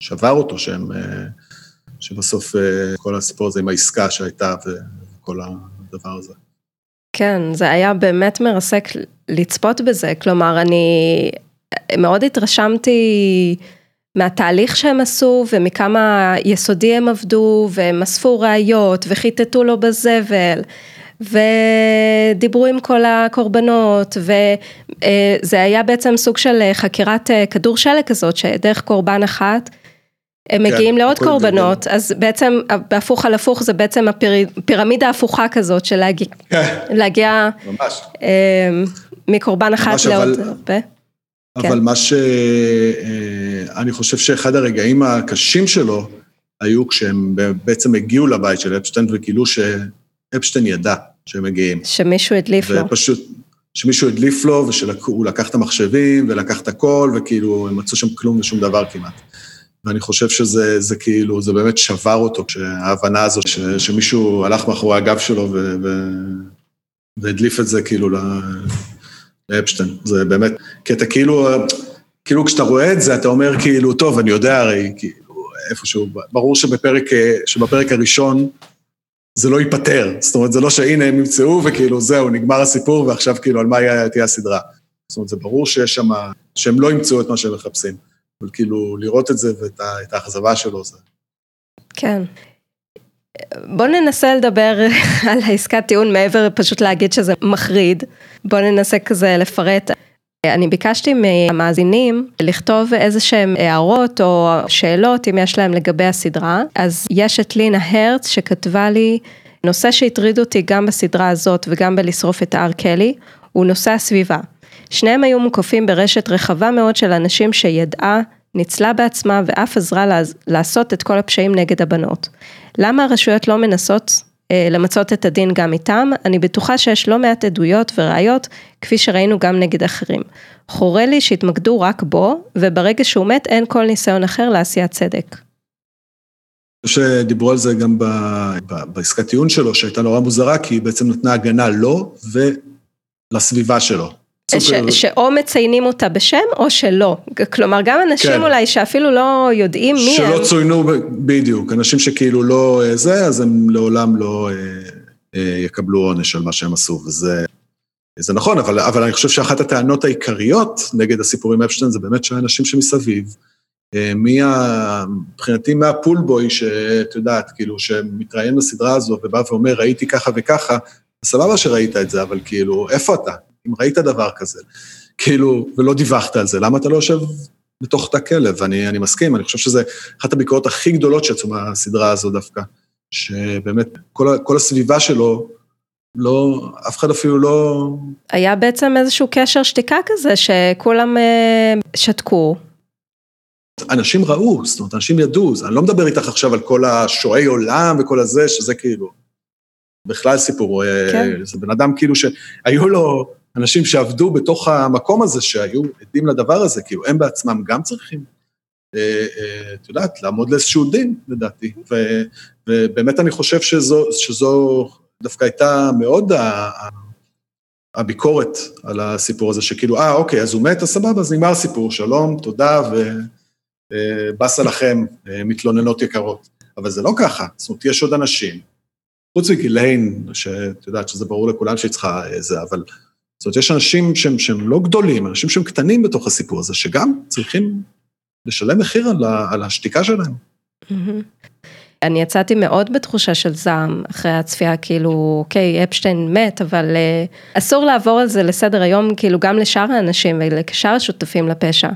שבר אותו שהם, אה, שבסוף אה, כל הסיפור הזה עם העסקה שהייתה וכל הדבר הזה. כן, זה היה באמת מרסק לצפות בזה, כלומר, אני מאוד התרשמתי מהתהליך שהם עשו ומכמה יסודי הם עבדו והם אספו ראיות וחיטטו לו בזבל. ודיברו עם כל הקורבנות, וזה היה בעצם סוג של חקירת כדור שלג כזאת, שדרך קורבן אחת, הם כן, מגיעים לעוד קורבנות, דבר. אז בעצם בהפוך על הפוך זה בעצם הפירמידה ההפוכה כזאת של להגיע, כן. להגיע ממש. אה, מקורבן אחת לעוד הרבה. אבל כן. מה שאני אה, חושב שאחד הרגעים הקשים שלו היו כשהם בעצם הגיעו לבית של אפשטיין וגילו ש... אפשטיין ידע שהם מגיעים. שמישהו הדליף לו. ופשוט, שמישהו הדליף לו, ושהוא לקח את המחשבים, ולקח את הכל, וכאילו, הם מצאו שם כלום ושום דבר כמעט. ואני חושב שזה זה כאילו, זה באמת שבר אותו, ההבנה הזאת, ש, שמישהו הלך מאחורי הגב שלו ו, ו, והדליף את זה כאילו לאפשטיין. זה באמת קטע כאילו, כאילו כשאתה רואה את זה, אתה אומר כאילו, טוב, אני יודע הרי, כאילו, איפשהו, ברור שבפרק, שבפרק הראשון, זה לא ייפתר. זאת אומרת, זה לא שהנה הם נמצאו וכאילו זהו, נגמר הסיפור ועכשיו כאילו על מה תהיה הסדרה. זאת אומרת, זה ברור שיש שם, שהם לא ימצאו את מה שהם מחפשים. אבל כאילו, לראות את זה ואת האכזבה שלו זה... כן. בוא ננסה לדבר על העסקת טיעון מעבר פשוט להגיד שזה מחריד. בוא ננסה כזה לפרט. אני ביקשתי מהמאזינים לכתוב איזה שהם הערות או שאלות אם יש להם לגבי הסדרה, אז יש את לינה הרץ שכתבה לי, נושא שהטריד אותי גם בסדרה הזאת וגם בלשרוף את הר קלי, הוא נושא הסביבה. שניהם היו מוקפים ברשת רחבה מאוד של אנשים שידעה, ניצלה בעצמה ואף עזרה לעשות את כל הפשעים נגד הבנות. למה הרשויות לא מנסות למצות את הדין גם איתם, אני בטוחה שיש לא מעט עדויות וראיות, כפי שראינו גם נגד אחרים. חורה לי שהתמקדו רק בו, וברגע שהוא מת אין כל ניסיון אחר לעשיית צדק. שדיברו על זה גם בעסקת טיעון שלו, שהייתה נורא מוזרה, כי היא בעצם נתנה הגנה לו ולסביבה שלו. ש, שאו מציינים אותה בשם או שלא, כלומר גם אנשים כן. אולי שאפילו לא יודעים מי שלא הם. שלא צוינו בדיוק, אנשים שכאילו לא אה, זה, אז הם לעולם לא אה, אה, יקבלו עונש על מה שהם עשו, וזה זה נכון, אבל, אבל אני חושב שאחת הטענות העיקריות נגד הסיפורים אפשטיין זה באמת שהאנשים שמסביב. מבחינתי מהפולבוי, שאת יודעת, כאילו, שמתראיין בסדרה הזו ובא ואומר, ראיתי ככה וככה, סבבה שראית את זה, אבל כאילו, איפה אתה? אם ראית דבר כזה, כאילו, ולא דיווחת על זה, למה אתה לא יושב בתוך תא כלב, ואני מסכים, אני חושב שזה אחת הביקורות הכי גדולות שיצאו מהסדרה הזו דווקא, שבאמת כל, כל הסביבה שלו, לא, אף אחד אפילו לא... היה בעצם איזשהו קשר שתיקה כזה, שכולם אה, שתקו. אנשים ראו, זאת אומרת, אנשים ידעו, אני לא מדבר איתך עכשיו על כל השועי עולם וכל הזה, שזה כאילו, בכלל סיפור, אה, כן. זה בן אדם כאילו שהיו לו אנשים שעבדו בתוך המקום הזה, שהיו עדים לדבר הזה, כאילו הם בעצמם גם צריכים, אה, אה, את יודעת, לעמוד לאיזשהו דין, לדעתי, ו, ובאמת אני חושב שזו, שזו דווקא הייתה מאוד הביקורת על הסיפור הזה, שכאילו, אה, אוקיי, אז הוא מת, אז סבבה, אז נגמר הסיפור, שלום, תודה, ובאסה לכם, מתלוננות יקרות. אבל זה לא ככה, זאת אומרת, יש עוד אנשים, חוץ מגיליין, שאת יודעת שזה ברור לכולם שהיא צריכה זה, אבל זאת אומרת, יש אנשים שהם, שהם לא גדולים, אנשים שהם קטנים בתוך הסיפור הזה, שגם צריכים לשלם מחיר על, על השתיקה שלהם. אני יצאתי מאוד בתחושה של זעם אחרי הצפייה, כאילו, אוקיי, אפשטיין מת, אבל uh, אסור לעבור על זה לסדר היום, כאילו, גם לשאר האנשים ולשאר השותפים לפשע.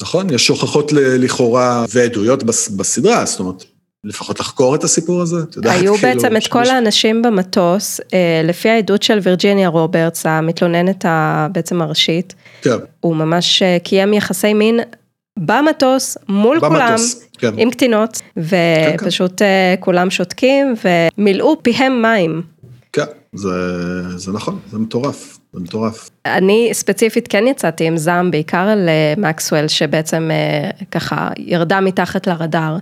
נכון, יש הוכחות לכאורה ועדויות בסדרה, זאת אומרת, לפחות לחקור את הסיפור הזה, את יודעת, היו כאילו, בעצם את כל האנשים במטוס, אה, לפי העדות של וירג'יניה רוברטס, המתלוננת בעצם הראשית, כן. הוא ממש אה, קיים יחסי מין במטוס, מול במטוס, כולם, כן. עם קטינות, ופשוט כן, כן. כולם שותקים ומילאו פיהם מים. כן, זה, זה נכון, זה מטורף, זה מטורף. אני ספציפית כן יצאתי עם זעם, בעיקר על מקסוול, שבעצם ככה ירדה מתחת לרדאר.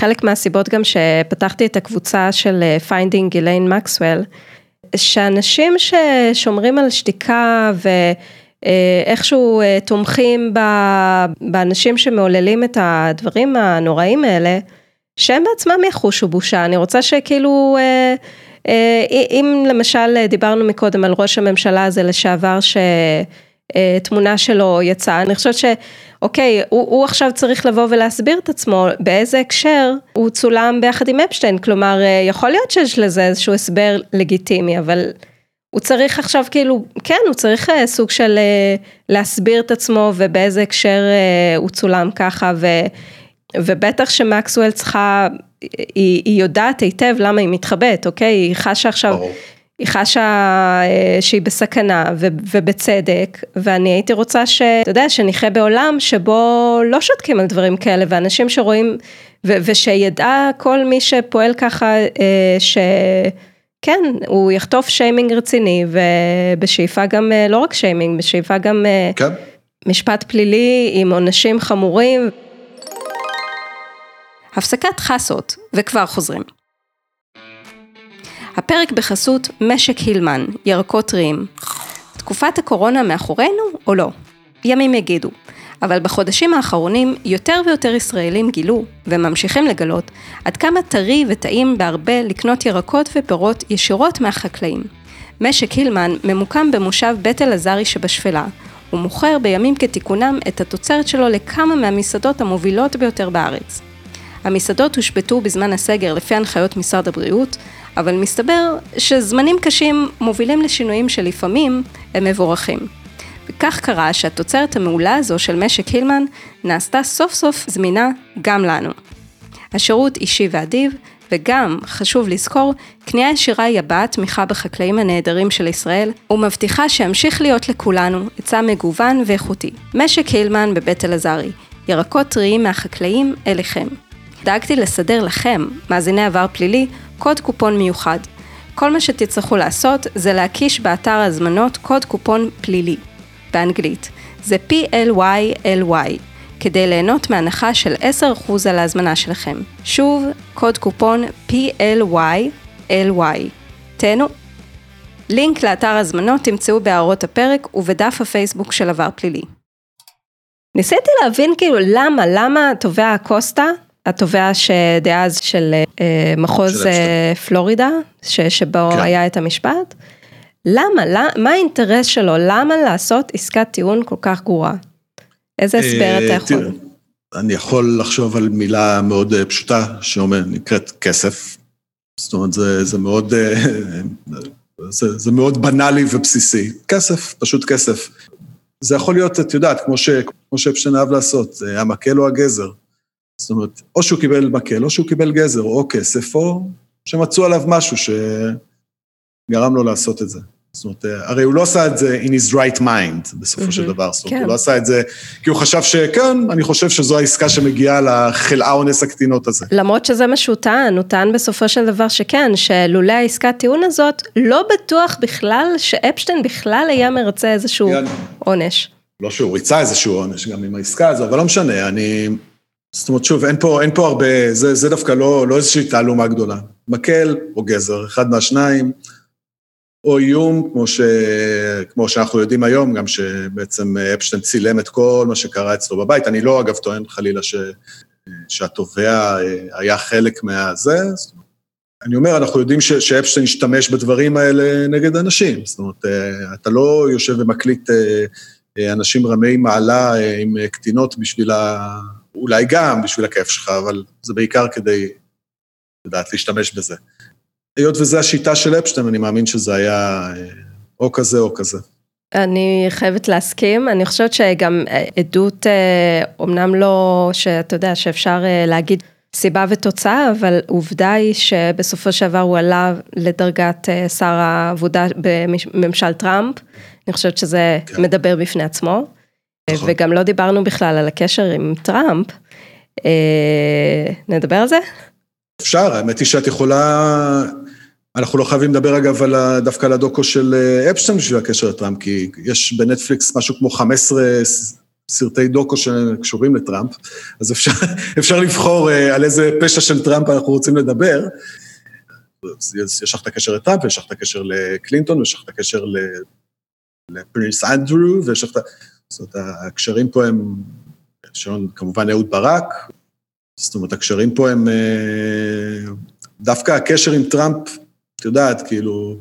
חלק מהסיבות גם שפתחתי את הקבוצה של finding גיליין מקסוול, שאנשים ששומרים על שתיקה ואיכשהו אה, תומכים באנשים שמעוללים את הדברים הנוראים האלה, שהם בעצמם יחושו בושה, אני רוצה שכאילו, אה, אה, אם למשל דיברנו מקודם על ראש הממשלה הזה לשעבר שתמונה שלו יצאה, אני חושבת ש... אוקיי, הוא, הוא עכשיו צריך לבוא ולהסביר את עצמו באיזה הקשר הוא צולם ביחד עם אפשטיין, כלומר אה, יכול להיות שיש לזה איזשהו הסבר לגיטימי, אבל הוא צריך עכשיו כאילו, כן, הוא צריך אה, סוג של אה, להסביר את עצמו ובאיזה הקשר הוא צולם ככה, ו, ובטח שמקסואל צריכה, היא, היא יודעת היטב למה היא מתחבאת, אוקיי? היא חשה עכשיו... ברור. היא חשה אה, שהיא בסכנה ובצדק, ואני הייתי רוצה שאתה יודע, שנחיה בעולם שבו לא שותקים על דברים כאלה, ואנשים שרואים, ושידע כל מי שפועל ככה, אה, שכן, הוא יחטוף שיימינג רציני, ובשאיפה גם, אה, לא רק שיימינג, בשאיפה גם כן. משפט פלילי עם עונשים חמורים. הפסקת חסות, וכבר חוזרים. הפרק בחסות משק הילמן, ירקות טריים. תקופת הקורונה מאחורינו או לא? ימים יגידו. אבל בחודשים האחרונים יותר ויותר ישראלים גילו, וממשיכים לגלות, עד כמה טרי וטעים בהרבה לקנות ירקות ופירות ישירות מהחקלאים. משק הילמן ממוקם במושב בית אלעזרי שבשפלה, ומוכר בימים כתיקונם את התוצרת שלו לכמה מהמסעדות המובילות ביותר בארץ. המסעדות הושבתו בזמן הסגר לפי הנחיות משרד הבריאות, אבל מסתבר שזמנים קשים מובילים לשינויים שלפעמים הם מבורכים. וכך קרה שהתוצרת המעולה הזו של משק הילמן נעשתה סוף סוף זמינה גם לנו. השירות אישי ואדיב, וגם, חשוב לזכור, קנייה ישירה היא הבעת תמיכה בחקלאים הנהדרים של ישראל, ומבטיחה שימשיך להיות לכולנו היצע מגוון ואיכותי. משק הילמן בבית אלעזרי, ירקות טריים מהחקלאים אליכם. דאגתי לסדר לכם, מאזיני עבר פלילי, קוד קופון מיוחד. כל מה שתצטרכו לעשות זה להקיש באתר ההזמנות קוד קופון פלילי, באנגלית. זה PLYLY, כדי ליהנות מהנחה של 10% על ההזמנה שלכם. שוב, קוד קופון PLYLY. תהנו. לינק לאתר הזמנות תמצאו בהערות הפרק ובדף הפייסבוק של עבר פלילי. ניסיתי להבין כאילו למה, למה תובע הקוסטה התובע שדאז של אה, מחוז אה, פלורידה, ש, שבו כן. היה את המשפט, למה, למה, מה האינטרס שלו, למה לעשות עסקת טיעון כל כך גרועה? איזה אה, הסבר אתה יכול? אני יכול לחשוב על מילה מאוד פשוטה שאומר, נקראת כסף. זאת אומרת, זה, זה מאוד, זה, זה מאוד בנאלי ובסיסי. כסף, פשוט כסף. זה יכול להיות, את יודעת, כמו, ש, כמו שאפשטיין אהב לעשות, המקל או הגזר. זאת אומרת, או שהוא קיבל מקל, או שהוא קיבל גזר, או כסף, או שמצאו עליו משהו שגרם לו לעשות את זה. זאת אומרת, הרי הוא לא עשה את זה in his right mind, בסופו mm-hmm, של דבר. זאת אומרת, כן. הוא לא עשה את זה כי הוא חשב שכן, אני חושב שזו העסקה שמגיעה לחלאה אונס הקטינות הזה. למרות שזה מה שהוא טען, הוא טען בסופו של דבר שכן, שלולא העסקת טיעון הזאת, לא בטוח בכלל שאפשטיין בכלל היה מרצה איזשהו. עונש. לא שהוא ריצה איזשהו עונש גם עם העסקה הזו, אבל לא משנה, אני... זאת אומרת, שוב, אין פה, אין פה הרבה, זה, זה דווקא לא, לא איזושהי תעלומה גדולה. מקל או גזר, אחד מהשניים. או איום, כמו, ש... כמו שאנחנו יודעים היום, גם שבעצם אפשטיין צילם את כל מה שקרה אצלו בבית. אני לא, אגב, טוען חלילה ש... שהתובע היה חלק מהזה. אני אומר, אנחנו יודעים ש... שאפשטיין השתמש בדברים האלה נגד אנשים. זאת אומרת, אתה לא יושב ומקליט אנשים רמי מעלה עם קטינות בשביל ה... אולי גם בשביל הכיף שלך, אבל זה בעיקר כדי, לדעת, להשתמש בזה. היות וזו השיטה של אפשטיין, אני מאמין שזה היה אה, או כזה או כזה. אני חייבת להסכים, אני חושבת שגם אה, עדות, אומנם אה, לא, שאתה יודע, שאפשר להגיד סיבה ותוצאה, אבל עובדה היא שבסופו של דבר הוא עלה לדרגת שר העבודה בממשל טראמפ, אני חושבת שזה כן. מדבר בפני עצמו. וגם לא דיברנו בכלל על הקשר עם טראמפ, נדבר על זה? אפשר, האמת היא שאת יכולה... אנחנו לא חייבים לדבר אגב על דווקא על הדוקו של אה, אפשטיין בשביל הקשר לטראמפ, כי יש בנטפליקס משהו כמו 15 סרטי דוקו שקשורים לטראמפ, אז אפשר, אפשר לבחור אה, על איזה פשע של טראמפ אנחנו רוצים לדבר. יש לך את הקשר לטראמפ, ויש לך את הקשר לקלינטון, ויש לך את הקשר לפריס אנדרו, ויש לך את ה... זאת אומרת, הקשרים פה הם, כמובן אהוד ברק, זאת אומרת, הקשרים פה הם... אה, דווקא הקשר עם טראמפ, את יודעת, כאילו,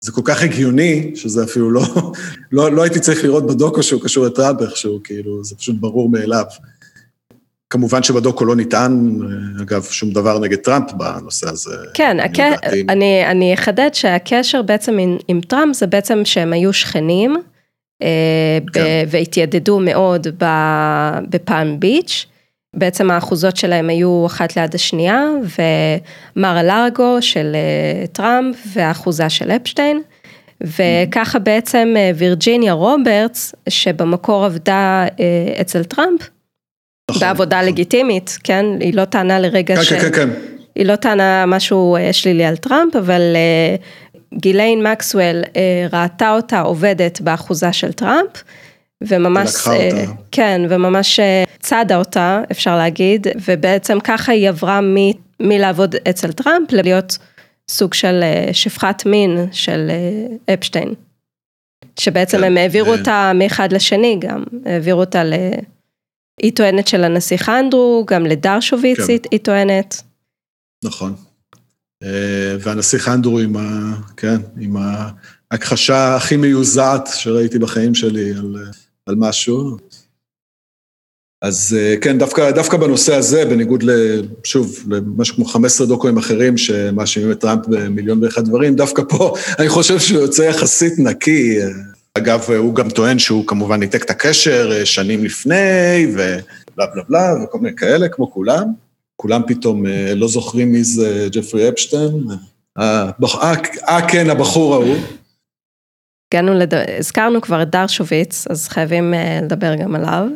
זה כל כך הגיוני, שזה אפילו לא, לא, לא הייתי צריך לראות בדוקו שהוא קשור לטראמפ איכשהו, כאילו, זה פשוט ברור מאליו. כמובן שבדוקו לא נטען, אגב, שום דבר נגד טראמפ בנושא הזה. כן, הכ... אני, אני אחדד שהקשר בעצם עם, עם טראמפ זה בעצם שהם היו שכנים, אה, והתיידדו מאוד בפאלם ביץ'. בעצם האחוזות שלהם היו אחת ליד השנייה, המאר-א-לאגו של אה, טראמפ והאחוזה של אפשטיין, וככה בעצם אה, וירג'יניה רוברטס, שבמקור עבדה אה, אצל טראמפ, נכון, בעבודה נכון. לגיטימית, כן? היא לא טענה לרגע כן, ש... כן, כן, כן. היא לא טענה משהו שלילי על טראמפ, אבל גיליין מקסוול ראתה אותה עובדת באחוזה של טראמפ, וממש, אותה. כן, וממש צדה אותה, אפשר להגיד, ובעצם ככה היא עברה מ, מלעבוד אצל טראמפ להיות סוג של אה, שפחת מין של אה, אפשטיין. שבעצם כן, הם העבירו אותה מאחד לשני גם, העבירו אותה ל... היא טוענת של הנסיך אנדרו, גם לדרשוביץ כן. היא טוענת. נכון. אה, והנסיך אנדרו עם ה... כן, עם ההכחשה הכי מיוזעת שראיתי בחיים שלי על, על משהו. אז אה, כן, דווקא, דווקא בנושא הזה, בניגוד, שוב, למשהו כמו 15 דוקואים אחרים שמאשימים את טראמפ במיליון ואחד דברים, דווקא פה אני חושב שהוא יוצא יחסית נקי. אגב, הוא גם טוען שהוא כמובן ניתק את הקשר אה, שנים לפני, ובלה בלה בלה, וכל מיני כאלה, כמו כולם. כולם פתאום אה, לא זוכרים מי זה ג'פרי אפשטיין. אה, כן, הבחור ההוא. הגענו, לד... הזכרנו כבר את דרשוביץ, אז חייבים לדבר גם עליו.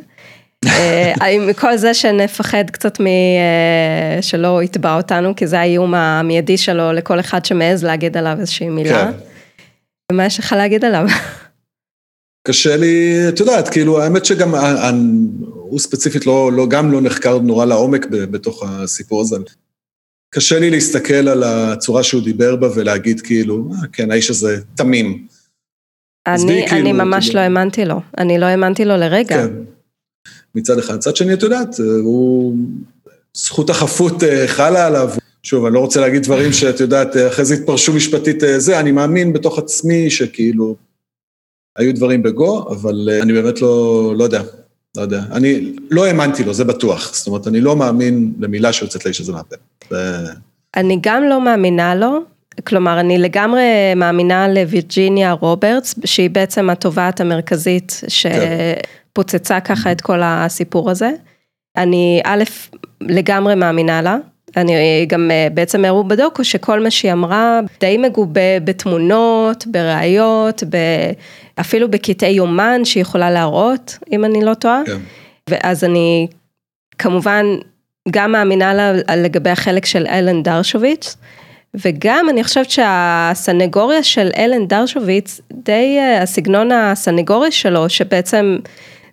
אה, עם כל זה שנפחד קצת מ... אה, שלא יתבע אותנו, כי זה האיום המיידי שלו לכל אחד שמעז להגיד עליו איזושהי מילה. כן. ומה יש לך להגיד עליו? קשה לי, את יודעת, כאילו, האמת שגם הוא ספציפית לא, לא, גם לא נחקר נורא לעומק בתוך הסיפור הזה. קשה לי להסתכל על הצורה שהוא דיבר בה ולהגיד כאילו, אה, כן, האיש הזה תמים. אני, כאילו, אני ממש כאילו... לא האמנתי לו, אני לא האמנתי לו לרגע. כן. מצד אחד. מצד שני, את יודעת, הוא... זכות החפות אה, חלה עליו. שוב, אני לא רוצה להגיד דברים שאת יודעת, אה, אחרי זה התפרשו משפטית אה, זה, אני מאמין בתוך עצמי שכאילו, היו דברים בגו, אבל אני באמת לא, לא יודע, לא יודע. אני לא האמנתי לו, זה בטוח. זאת אומרת, אני לא מאמין למילה שיוצאת לאיש הזה מהפה. אני גם לא מאמינה לו, כלומר, אני לגמרי מאמינה לווירג'יניה רוברטס, שהיא בעצם התובעת המרכזית שפוצצה ככה את כל הסיפור הזה. אני א', לגמרי מאמינה לה. אני גם בעצם הראו בדוקו שכל מה שהיא אמרה די מגובה בתמונות, בראיות, אפילו בקטעי יומן שהיא יכולה להראות, אם אני לא טועה. כן. ואז אני כמובן גם מאמינה לה לגבי החלק של אלן דרשוביץ. וגם אני חושבת שהסנגוריה של אלן דרשוביץ, די הסגנון הסנגורי שלו, שבעצם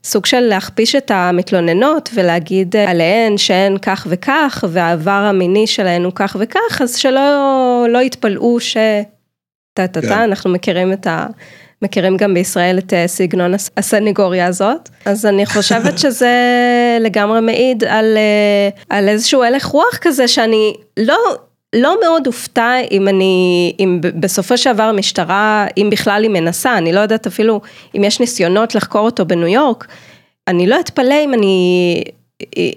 סוג של להכפיש את המתלוננות ולהגיד עליהן שהן כך וכך, והעבר המיני שלהן הוא כך וכך, אז שלא לא יתפלאו ש... טה טה טה, כן. אנחנו מכירים את ה... מכירים גם בישראל את סגנון הסנגוריה הזאת, אז אני חושבת שזה לגמרי מעיד על, על איזשהו הלך רוח כזה שאני לא... לא מאוד הופתע אם אני, אם בסופו של דבר המשטרה, אם בכלל היא מנסה, אני לא יודעת אפילו אם יש ניסיונות לחקור אותו בניו יורק, אני לא אתפלא אם אני,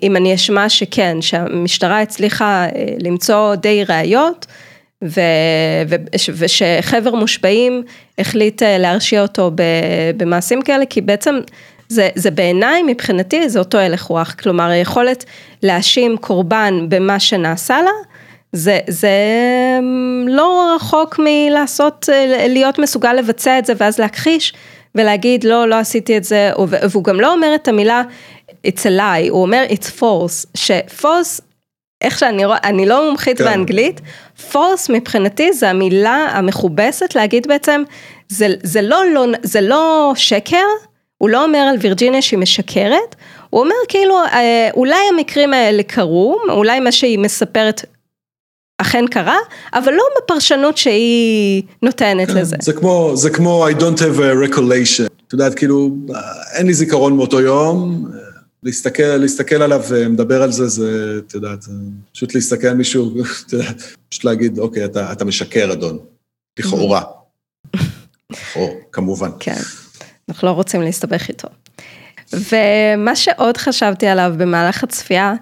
אם אני אשמע שכן, שהמשטרה הצליחה אה, למצוא די ראיות, ו, ו, ושחבר מושבעים החליט אה, להרשיע אותו במעשים כאלה, כי בעצם זה, זה בעיניי מבחינתי זה אותו הלך רוח, כלומר היכולת להאשים קורבן במה שנעשה לה, זה, זה אמ, לא רחוק מלעשות, אה, להיות מסוגל לבצע את זה ואז להכחיש ולהגיד לא, לא עשיתי את זה, והוא גם לא אומר את המילה it's a lie, הוא אומר it's false, ש-false, איך שאני רואה, אני לא מומחית כן. באנגלית, false מבחינתי זה המילה המכובסת להגיד בעצם, זה, זה, לא, לא, זה לא שקר, הוא לא אומר על וירג'יניה שהיא משקרת, הוא אומר כאילו אה, אולי המקרים האלה קרו, אולי מה שהיא מספרת אכן קרה, אבל לא בפרשנות שהיא נותנת כן, לזה. זה כמו, זה כמו I don't have a recolation. את יודעת, כאילו, אין לי זיכרון מאותו יום, להסתכל, להסתכל עליו ומדבר על זה, זה, את יודעת, פשוט להסתכל על מישהו, את יודעת, פשוט להגיד, אוקיי, אתה, אתה משקר, אדון. לכאורה. או, כמובן. כן, אנחנו לא רוצים להסתבך איתו. ומה שעוד חשבתי עליו במהלך הצפייה,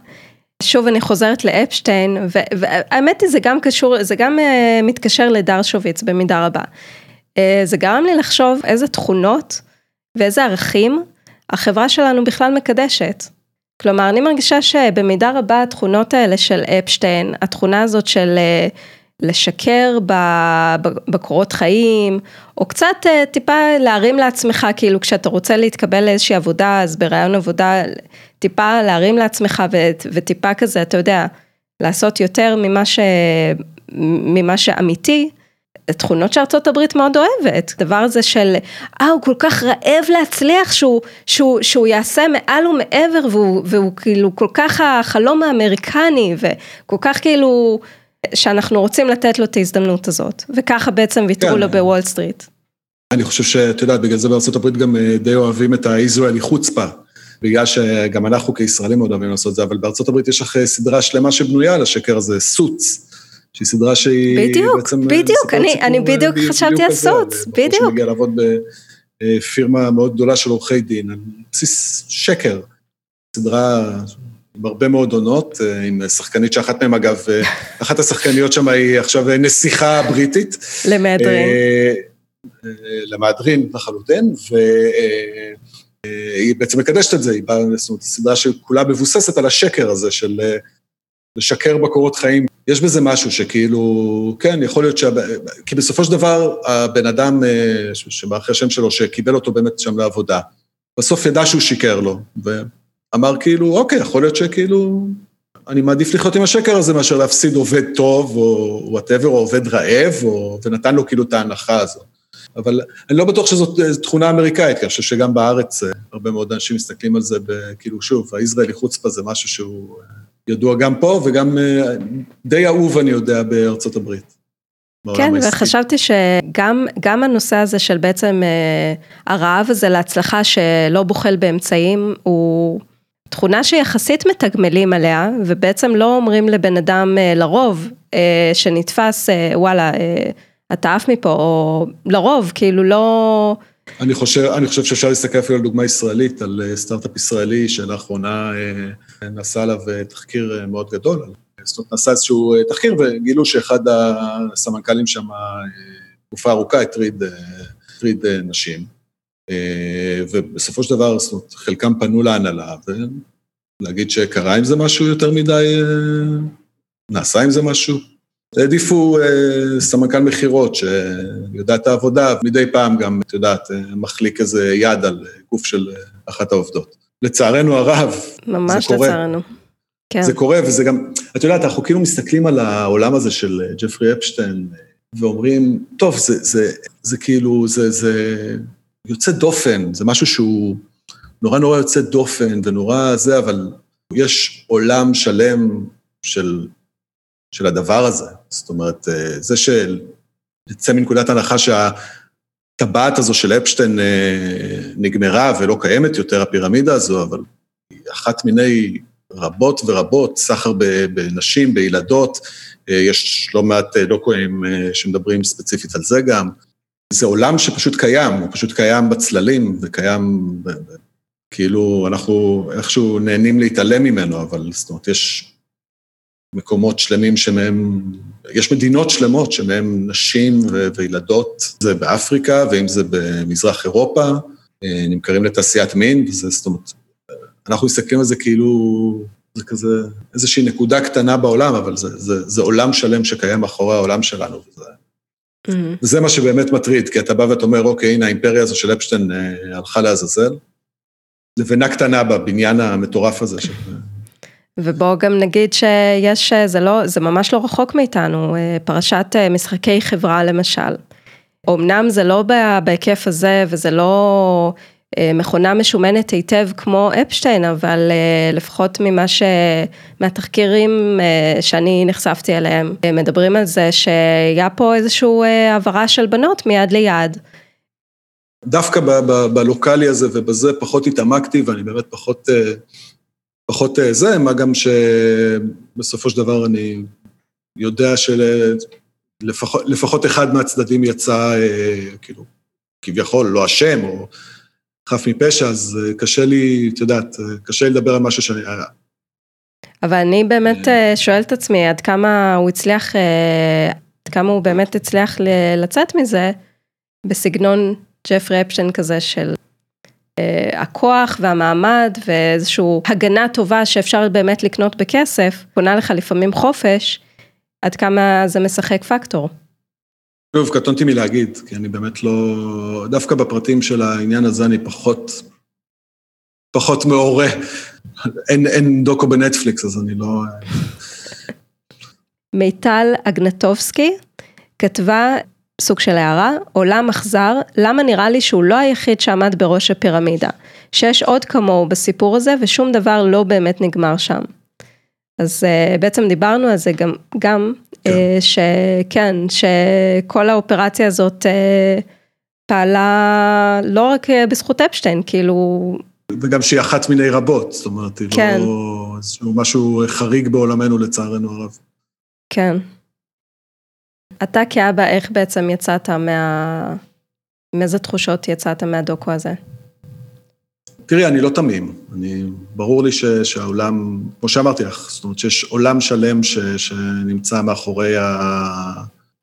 שוב אני חוזרת לאפשטיין, והאמת היא זה גם קשור, זה גם uh, מתקשר לדרשוביץ במידה רבה. Uh, זה גרם לי לחשוב איזה תכונות ואיזה ערכים החברה שלנו בכלל מקדשת. כלומר, אני מרגישה שבמידה רבה התכונות האלה של אפשטיין, התכונה הזאת של uh, לשקר בקורות חיים, או קצת טיפה להרים לעצמך, כאילו כשאתה רוצה להתקבל לאיזושהי עבודה, אז ברעיון עבודה טיפה להרים לעצמך וטיפה כזה, אתה יודע, לעשות יותר ממה, ש... ממה שאמיתי, תכונות שארצות הברית מאוד אוהבת, דבר הזה של, אה, הוא כל כך רעב להצליח שהוא, שהוא, שהוא יעשה מעל ומעבר והוא, והוא כאילו כל כך החלום האמריקני וכל כך כאילו, שאנחנו רוצים לתת לו את ההזדמנות הזאת, וככה בעצם ויתרו כן. לו בוול סטריט. אני חושב שאת יודעת, בגלל זה בארצות הברית גם אה, די אוהבים את הישראלי חוצפה. בגלל שגם אנחנו כישראלים מאוד אוהבים לעשות את זה, אבל בארצות הברית יש לך סדרה שלמה שבנויה על השקר הזה, סוץ, שהיא סדרה שהיא בדיוק, בעצם... בדיוק, בדיוק, אני, אני בדיוק חשבתי על סוץ, בדיוק. שמגיע לעבוד בפירמה מאוד גדולה של עורכי דין, על בסיס שקר. סדרה עם הרבה מאוד עונות, עם שחקנית שאחת מהן, אגב, אחת השחקניות שם היא עכשיו נסיכה בריטית. למהדרין. למהדרין לחלוטין, ו... היא בעצם מקדשת את זה, היא באה, זאת אומרת, סדרה שכולה מבוססת על השקר הזה של אה, לשקר בקורות חיים. יש בזה משהו שכאילו, כן, יכול להיות שה... כי בסופו של דבר, הבן אדם אה, שמאחרי השם שלו, שקיבל אותו באמת שם לעבודה, בסוף ידע שהוא שיקר לו, ואמר כאילו, אוקיי, יכול להיות שכאילו, אני מעדיף לחיות עם השקר הזה מאשר להפסיד עובד טוב, או וואטאבר, או עובד רעב, או... ונתן לו כאילו את ההנחה הזאת. אבל אני לא בטוח שזאת אה, תכונה אמריקאית, כי אני חושב שגם בארץ אה, הרבה מאוד אנשים מסתכלים על זה, כאילו, שוב, הישראלי חוצפה זה משהו שהוא אה, ידוע גם פה, וגם די אהוב, אני יודע, בארצות הברית. כן, וחשבתי שגם הנושא הזה של בעצם הרעב הזה להצלחה שלא בוחל באמצעים, הוא תכונה שיחסית מתגמלים עליה, ובעצם לא אומרים לבן אדם לרוב שנתפס, וואלה, אתה עף מפה, או לרוב, כאילו לא... אני חושב, אני חושב שאפשר להסתכל אפילו על דוגמה ישראלית, על אה, סטארט-אפ ישראלי שלאחרונה אה, נעשה עליו אה, תחקיר מאוד גדול, זאת אומרת, נעשה איזשהו תחקיר וגילו שאחד הסמנכ"לים שם תקופה ארוכה הטריד, הטריד נשים. ובסופו של דבר, זאת אומרת, חלקם פנו להנהלה, ולהגיד שקרה עם זה משהו יותר מדי, נעשה עם זה משהו. העדיפו אה, סמנכ"ל מכירות שיודע את העבודה, מדי פעם גם, את יודעת, מחליק איזה יד על גוף של אחת העובדות. לצערנו הרב, זה קורה. ממש לצערנו. כן. זה קורה, וזה גם, את יודעת, אנחנו כאילו מסתכלים על העולם הזה של ג'פרי אפשטיין, ואומרים, טוב, זה, זה, זה כאילו, זה, זה יוצא דופן, זה משהו שהוא נורא נורא יוצא דופן ונורא זה, אבל יש עולם שלם של של הדבר הזה. זאת אומרת, אה, זה שיצא מנקודת הנחה שהטבעת הזו של אפשטיין אה, נגמרה ולא קיימת יותר, הפירמידה הזו, אבל היא אחת מיני רבות ורבות, סחר בנשים, בילדות, אה, יש לא מעט דוקואים שמדברים ספציפית על זה גם. זה עולם שפשוט קיים, הוא פשוט קיים בצללים וקיים, כאילו אנחנו איכשהו נהנים להתעלם ממנו, אבל זאת אומרת, יש מקומות שלמים שמהם, יש מדינות שלמות שמהם נשים ו- וילדות, זה באפריקה, ואם זה במזרח אירופה, אה, נמכרים לתעשיית מין, וזה, זאת אומרת, אנחנו מסתכלים על זה כאילו, זה כזה איזושהי נקודה קטנה בעולם, אבל זה, זה, זה עולם שלם שקיים מאחורי העולם שלנו. וזה, mm-hmm. וזה מה שבאמת מטריד, כי אתה בא ואתה אומר, אוקיי, הנה האימפריה הזו של אפשטיין אה, הלכה לעזאזל. לבנה קטנה בבניין המטורף הזה. של... ובואו גם נגיד שיש, זה לא, זה ממש לא רחוק מאיתנו, אה, פרשת אה, משחקי חברה למשל. אמנם זה לא בהיקף הזה וזה לא אה, מכונה משומנת היטב כמו אפשטיין, אבל לפחות ממה ש... מהתחקירים שאני נחשפתי אליהם, מדברים על זה שהיה פה איזושהי העברה של בנות מיד ליד. דווקא בלוקאלי הזה ובזה פחות התעמקתי ואני באמת פחות פחות אה, זה, מה גם שבסופו של דבר אני יודע שלפחות אחד מהצדדים יצא, אה, כאילו, כביכול לא אשם או חף מפשע, אז אה, קשה לי, את יודעת, קשה לי לדבר על משהו שאני... אבל אני באמת שואלת את עצמי, עד כמה הוא הצליח, עד כמה הוא באמת הצליח לצאת מזה בסגנון ג'פרי אפשטיין כזה של הכוח והמעמד ואיזושהי הגנה טובה שאפשר באמת לקנות בכסף, קונה לך לפעמים חופש, עד כמה זה משחק פקטור. שוב, קטונתי מלהגיד, כי אני באמת לא... דווקא בפרטים של העניין הזה אני פחות, פחות מעורה. אין, אין דוקו בנטפליקס, אז אני לא... מיטל אגנטובסקי כתבה סוג של הערה, עולם אכזר, למה נראה לי שהוא לא היחיד שעמד בראש הפירמידה, שיש עוד כמוהו בסיפור הזה ושום דבר לא באמת נגמר שם. אז uh, בעצם דיברנו על זה גם, גם כן. uh, שכן, שכל האופרציה הזאת uh, פעלה לא רק בזכות אפשטיין, כאילו... וגם שהיא אחת מיני רבות, זאת אומרת, היא כן. לא איזשהו משהו חריג בעולמנו לצערנו הרב. כן. אתה כאבא, איך בעצם יצאת מה... מאיזה תחושות יצאת מהדוקו הזה? תראי, אני לא תמים. אני, ברור לי ש, שהעולם, כמו שאמרתי לך, זאת אומרת שיש עולם שלם ש, שנמצא מאחורי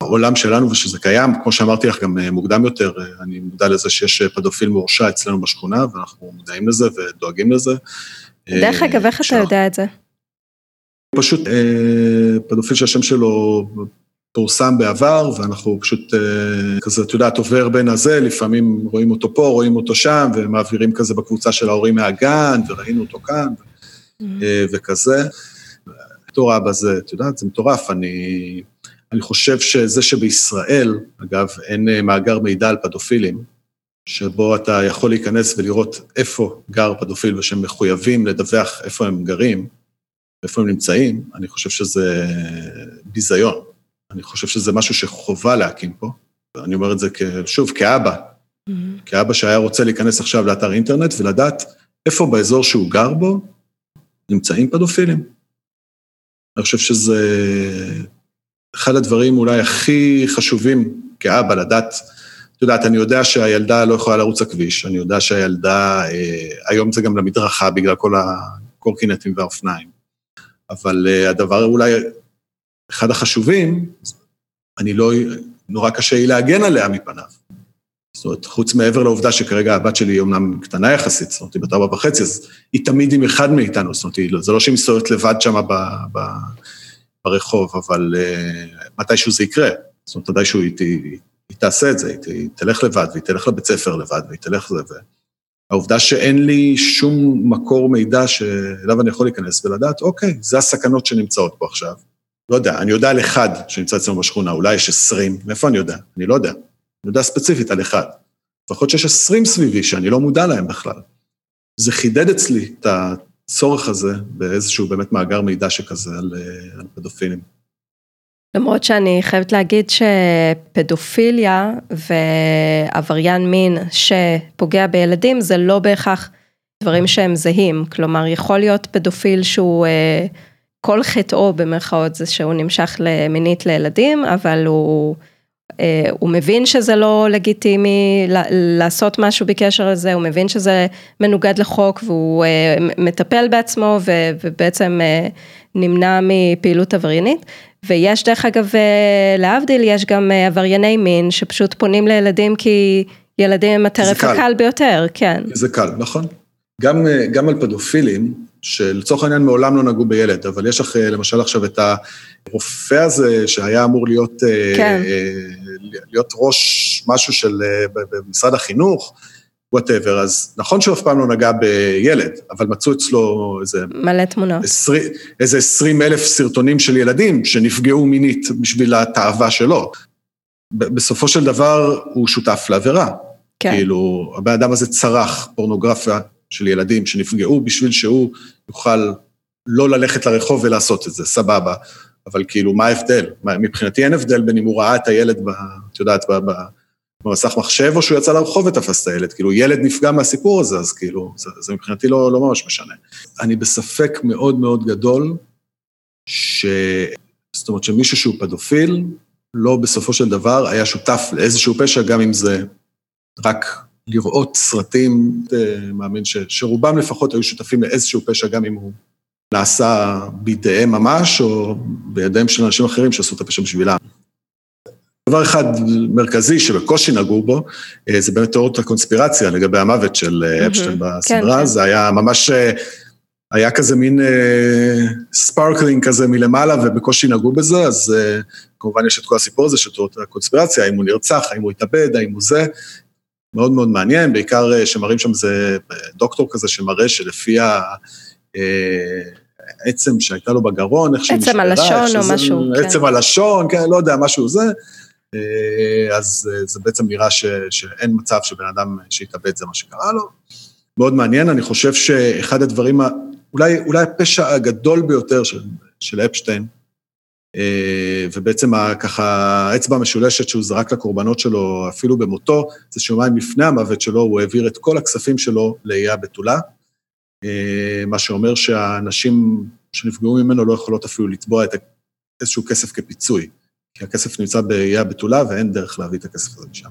העולם שלנו ושזה קיים. כמו שאמרתי לך גם מוקדם יותר, אני מודע לזה שיש פדופיל מורשע אצלנו בשכונה, ואנחנו מודעים לזה ודואגים לזה. דרך אגב, איך אתה יודע את זה? פשוט אה, פדופיל שהשם שלו פורסם בעבר, ואנחנו פשוט אה, כזה, את יודעת, עובר בין הזה, לפעמים רואים אותו פה, רואים אותו שם, ומעבירים כזה בקבוצה של ההורים מהגן, וראינו אותו כאן, mm-hmm. אה, וכזה. בתור אבא זה, את יודעת, זה מטורף. אני, אני חושב שזה שבישראל, אגב, אין אה, מאגר מידע על פדופילים, שבו אתה יכול להיכנס ולראות איפה גר פדופיל ושהם מחויבים לדווח איפה הם גרים, איפה הם נמצאים, אני חושב שזה ביזיון. אני חושב שזה משהו שחובה להקים פה. אני אומר את זה, שוב, כאבא. Mm-hmm. כאבא שהיה רוצה להיכנס עכשיו לאתר אינטרנט ולדעת איפה באזור שהוא גר בו נמצאים פדופילים. אני חושב שזה אחד הדברים אולי הכי חשובים כאבא, לדעת, את יודעת, אני יודע שהילדה לא יכולה לרוץ לכביש, אני יודע שהילדה, אה, היום זה גם למדרכה בגלל כל הקורקינטים והאופניים. אבל הדבר אולי, אחד החשובים, אני לא, נורא קשה לי להגן עליה מפניו. זאת אומרת, חוץ מעבר לעובדה שכרגע הבת שלי היא אומנם קטנה יחסית, זאת אומרת, היא בת ארבע וחצי, אז היא תמיד עם אחד מאיתנו, זאת אומרת, זה לא שהיא מסתובבת לבד שם ברחוב, אבל uh, מתישהו זה יקרה. זאת אומרת, מתישהו היא, היא, היא תעשה את זה, היא, היא תלך לבד, והיא תלך לבית ספר לבד, והיא תלך לזה. העובדה שאין לי שום מקור מידע שאליו אני יכול להיכנס ולדעת, אוקיי, זה הסכנות שנמצאות פה עכשיו. לא יודע, אני יודע על אחד שנמצא אצלנו בשכונה, אולי יש עשרים, מאיפה אני יודע? אני לא יודע. אני יודע ספציפית על אחד. לפחות שיש עשרים סביבי שאני לא מודע להם בכלל. זה חידד אצלי את הצורך הזה באיזשהו באמת מאגר מידע שכזה על, אה, על פדופילים. למרות שאני חייבת להגיד שפדופיליה ועבריין מין שפוגע בילדים זה לא בהכרח דברים שהם זהים, כלומר יכול להיות פדופיל שהוא אה, כל חטאו במרכאות זה שהוא נמשך מינית לילדים, אבל הוא, אה, הוא מבין שזה לא לגיטימי לעשות משהו בקשר לזה, הוא מבין שזה מנוגד לחוק והוא אה, מטפל בעצמו ובעצם נמנע מפעילות עבריינית. ויש דרך אגב, להבדיל, יש גם עברייני מין שפשוט פונים לילדים כי ילדים הם הטרף הקל ביותר, כן. זה קל, נכון. גם, גם על פדופילים, שלצורך העניין מעולם לא נגעו בילד, אבל יש לך למשל עכשיו את הרופא הזה שהיה אמור להיות, כן. להיות ראש משהו של, במשרד החינוך, whatever, אז נכון שהוא אף פעם לא נגע בילד, אבל מצאו אצלו איזה... מלא תמונות. עשרי, איזה עשרים אלף סרטונים של ילדים שנפגעו מינית בשביל התאווה שלו. בסופו של דבר הוא שותף לעבירה. כן. כאילו, הבן אדם הזה צרך פורנוגרפיה של ילדים שנפגעו בשביל שהוא יוכל לא ללכת לרחוב ולעשות את זה, סבבה. אבל כאילו, מה ההבדל? מבחינתי אין הבדל בין אם הוא ראה את הילד, ב, את יודעת, ב, ב, במסך מחשב, או שהוא יצא לרחוב ותפס את הילד. כאילו, ילד נפגע מהסיפור הזה, אז כאילו, זה, זה מבחינתי לא, לא ממש משנה. אני בספק מאוד מאוד גדול, ש... זאת אומרת שמישהו שהוא פדופיל, לא בסופו של דבר היה שותף לאיזשהו פשע, גם אם זה רק לראות סרטים, אה, מאמין ש, שרובם לפחות היו שותפים לאיזשהו פשע, גם אם הוא נעשה בידיהם ממש, או בידיהם של אנשים אחרים שעשו את הפשע בשבילם. דבר אחד מרכזי שבקושי נגעו בו, אה, זה באמת תיאוריות הקונספירציה לגבי המוות של אה, אפשטיין בסדרה, כן, כן. זה היה ממש, היה כזה מין sprinkling כזה מלמעלה ובקושי נגעו בזה, אז כמובן יש את כל הסיפור הזה של תיאוריות הקונספירציה, האם הוא נרצח, האם הוא התאבד, האם הוא זה, מאוד מאוד מעניין, בעיקר אה, שמראים שם איזה אה, דוקטור כזה שמראה שלפי העצם אה, שהייתה לו בגרון, איך שהיא משתלה. עצם הלשון או משהו, כן. עצם הלשון, כן, לא יודע, משהו זה. אז זה בעצם נראה ש, שאין מצב שבן אדם שהתאבד זה מה שקרה לו. מאוד מעניין, אני חושב שאחד הדברים, אולי, אולי הפשע הגדול ביותר של, של אפשטיין, ובעצם ככה האצבע המשולשת שהוא זרק לקורבנות שלו, אפילו במותו, זה שיומיים לפני המוות שלו, הוא העביר את כל הכספים שלו לאיי הבתולה, אה, מה שאומר שהנשים שנפגעו ממנו לא יכולות אפילו לתבוע את איזשהו כסף כפיצוי, כי הכסף נמצא באיי הבתולה ואין דרך להביא את הכסף הזה משם.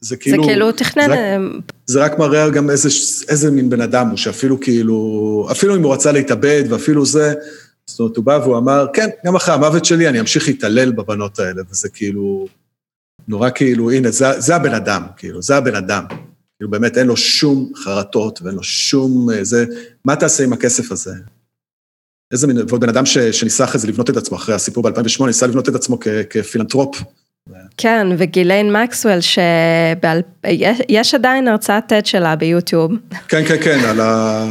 זה כאילו... זה כאילו תכנן... זה, זה רק מראה גם איזה, איזה מין בן אדם הוא, שאפילו כאילו, אפילו אם הוא רצה להתאבד ואפילו זה, זאת אומרת, הוא בא והוא אמר, כן, גם אחרי המוות שלי אני אמשיך להתעלל בבנות האלה, וזה כאילו, נורא כאילו, הנה, זה, זה הבן אדם, כאילו, זה הבן אדם. כאילו, באמת אין לו שום חרטות ואין לו שום... אה, זה, מה תעשה עם הכסף הזה? איזה מין, ועוד בן אדם ש, שניסה אחרי זה לבנות את עצמו, אחרי הסיפור ב-2008, ניסה לבנות את עצמו כ, כפילנטרופ. כן, וגיליין מקסוול, שיש עדיין הרצאת TED שלה ביוטיוב. כן, כן, כן, על ה...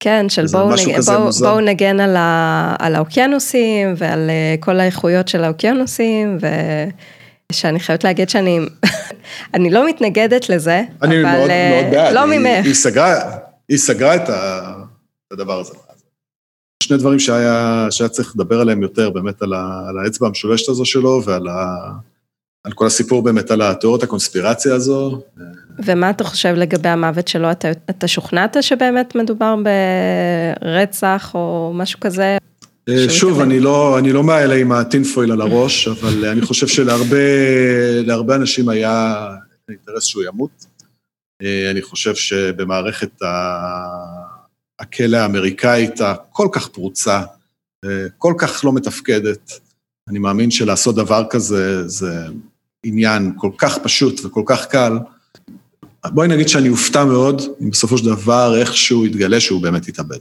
כן, של בואו נג... בוא, בוא נגן על, ה... על האוקיינוסים ועל אה, כל האיכויות של האוקיינוסים, ושאני חייבת להגיד שאני אני לא מתנגדת לזה, אני אבל מאוד, אה, מאוד בעד. לא היא, ממך. היא סגרה, היא סגרה את, הדבר הזה. שני דברים שהיה, שהיה צריך לדבר עליהם יותר, באמת על, ה... על האצבע המשולשת הזו שלו ועל ה... על כל הסיפור באמת על התיאוריית הקונספירציה הזו. ומה אתה חושב לגבי המוות שלו? אתה, אתה שוכנעת שבאמת מדובר ברצח או משהו כזה? אה, שוב, אני לא, אני לא מהאלה עם הטינפויל על הראש, אבל אני חושב שלהרבה אנשים היה אינטרס שהוא ימות. אה, אני חושב שבמערכת הכלא האמריקאית הכל כך פרוצה, כל כך לא מתפקדת. אני מאמין שלעשות דבר כזה זה עניין כל כך פשוט וכל כך קל. בואי נגיד שאני אופתע מאוד אם בסופו של דבר איכשהו יתגלה שהוא באמת יתאבד.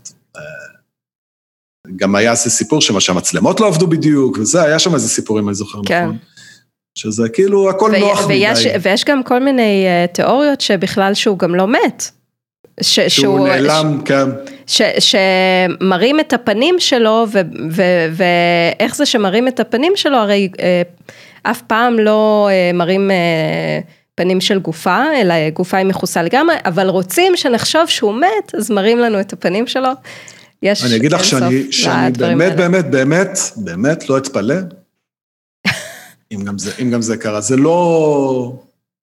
גם היה איזה סיפור שמה שהמצלמות לא עבדו בדיוק, וזה, היה שם איזה סיפורים, אני זוכר כן. נכון. שזה כאילו הכל ו- נוח ויש, מדי. ויש גם כל מיני uh, תיאוריות שבכלל שהוא גם לא מת. ש- שהוא, שהוא נעלם, ש- כן. ש- שמראים את הפנים שלו, ואיך זה שמראים את הפנים שלו, הרי uh, אף פעם לא uh, מראים... Uh, פנים של גופה, אלא גופה היא מכוסה לגמרי, אבל רוצים שנחשוב שהוא מת, אז מראים לנו את הפנים שלו. יש אני אגיד לך שאני, שאני באמת, באמת, באמת, באמת לא אתפלא, אם גם זה, אם גם זה קרה. זה לא...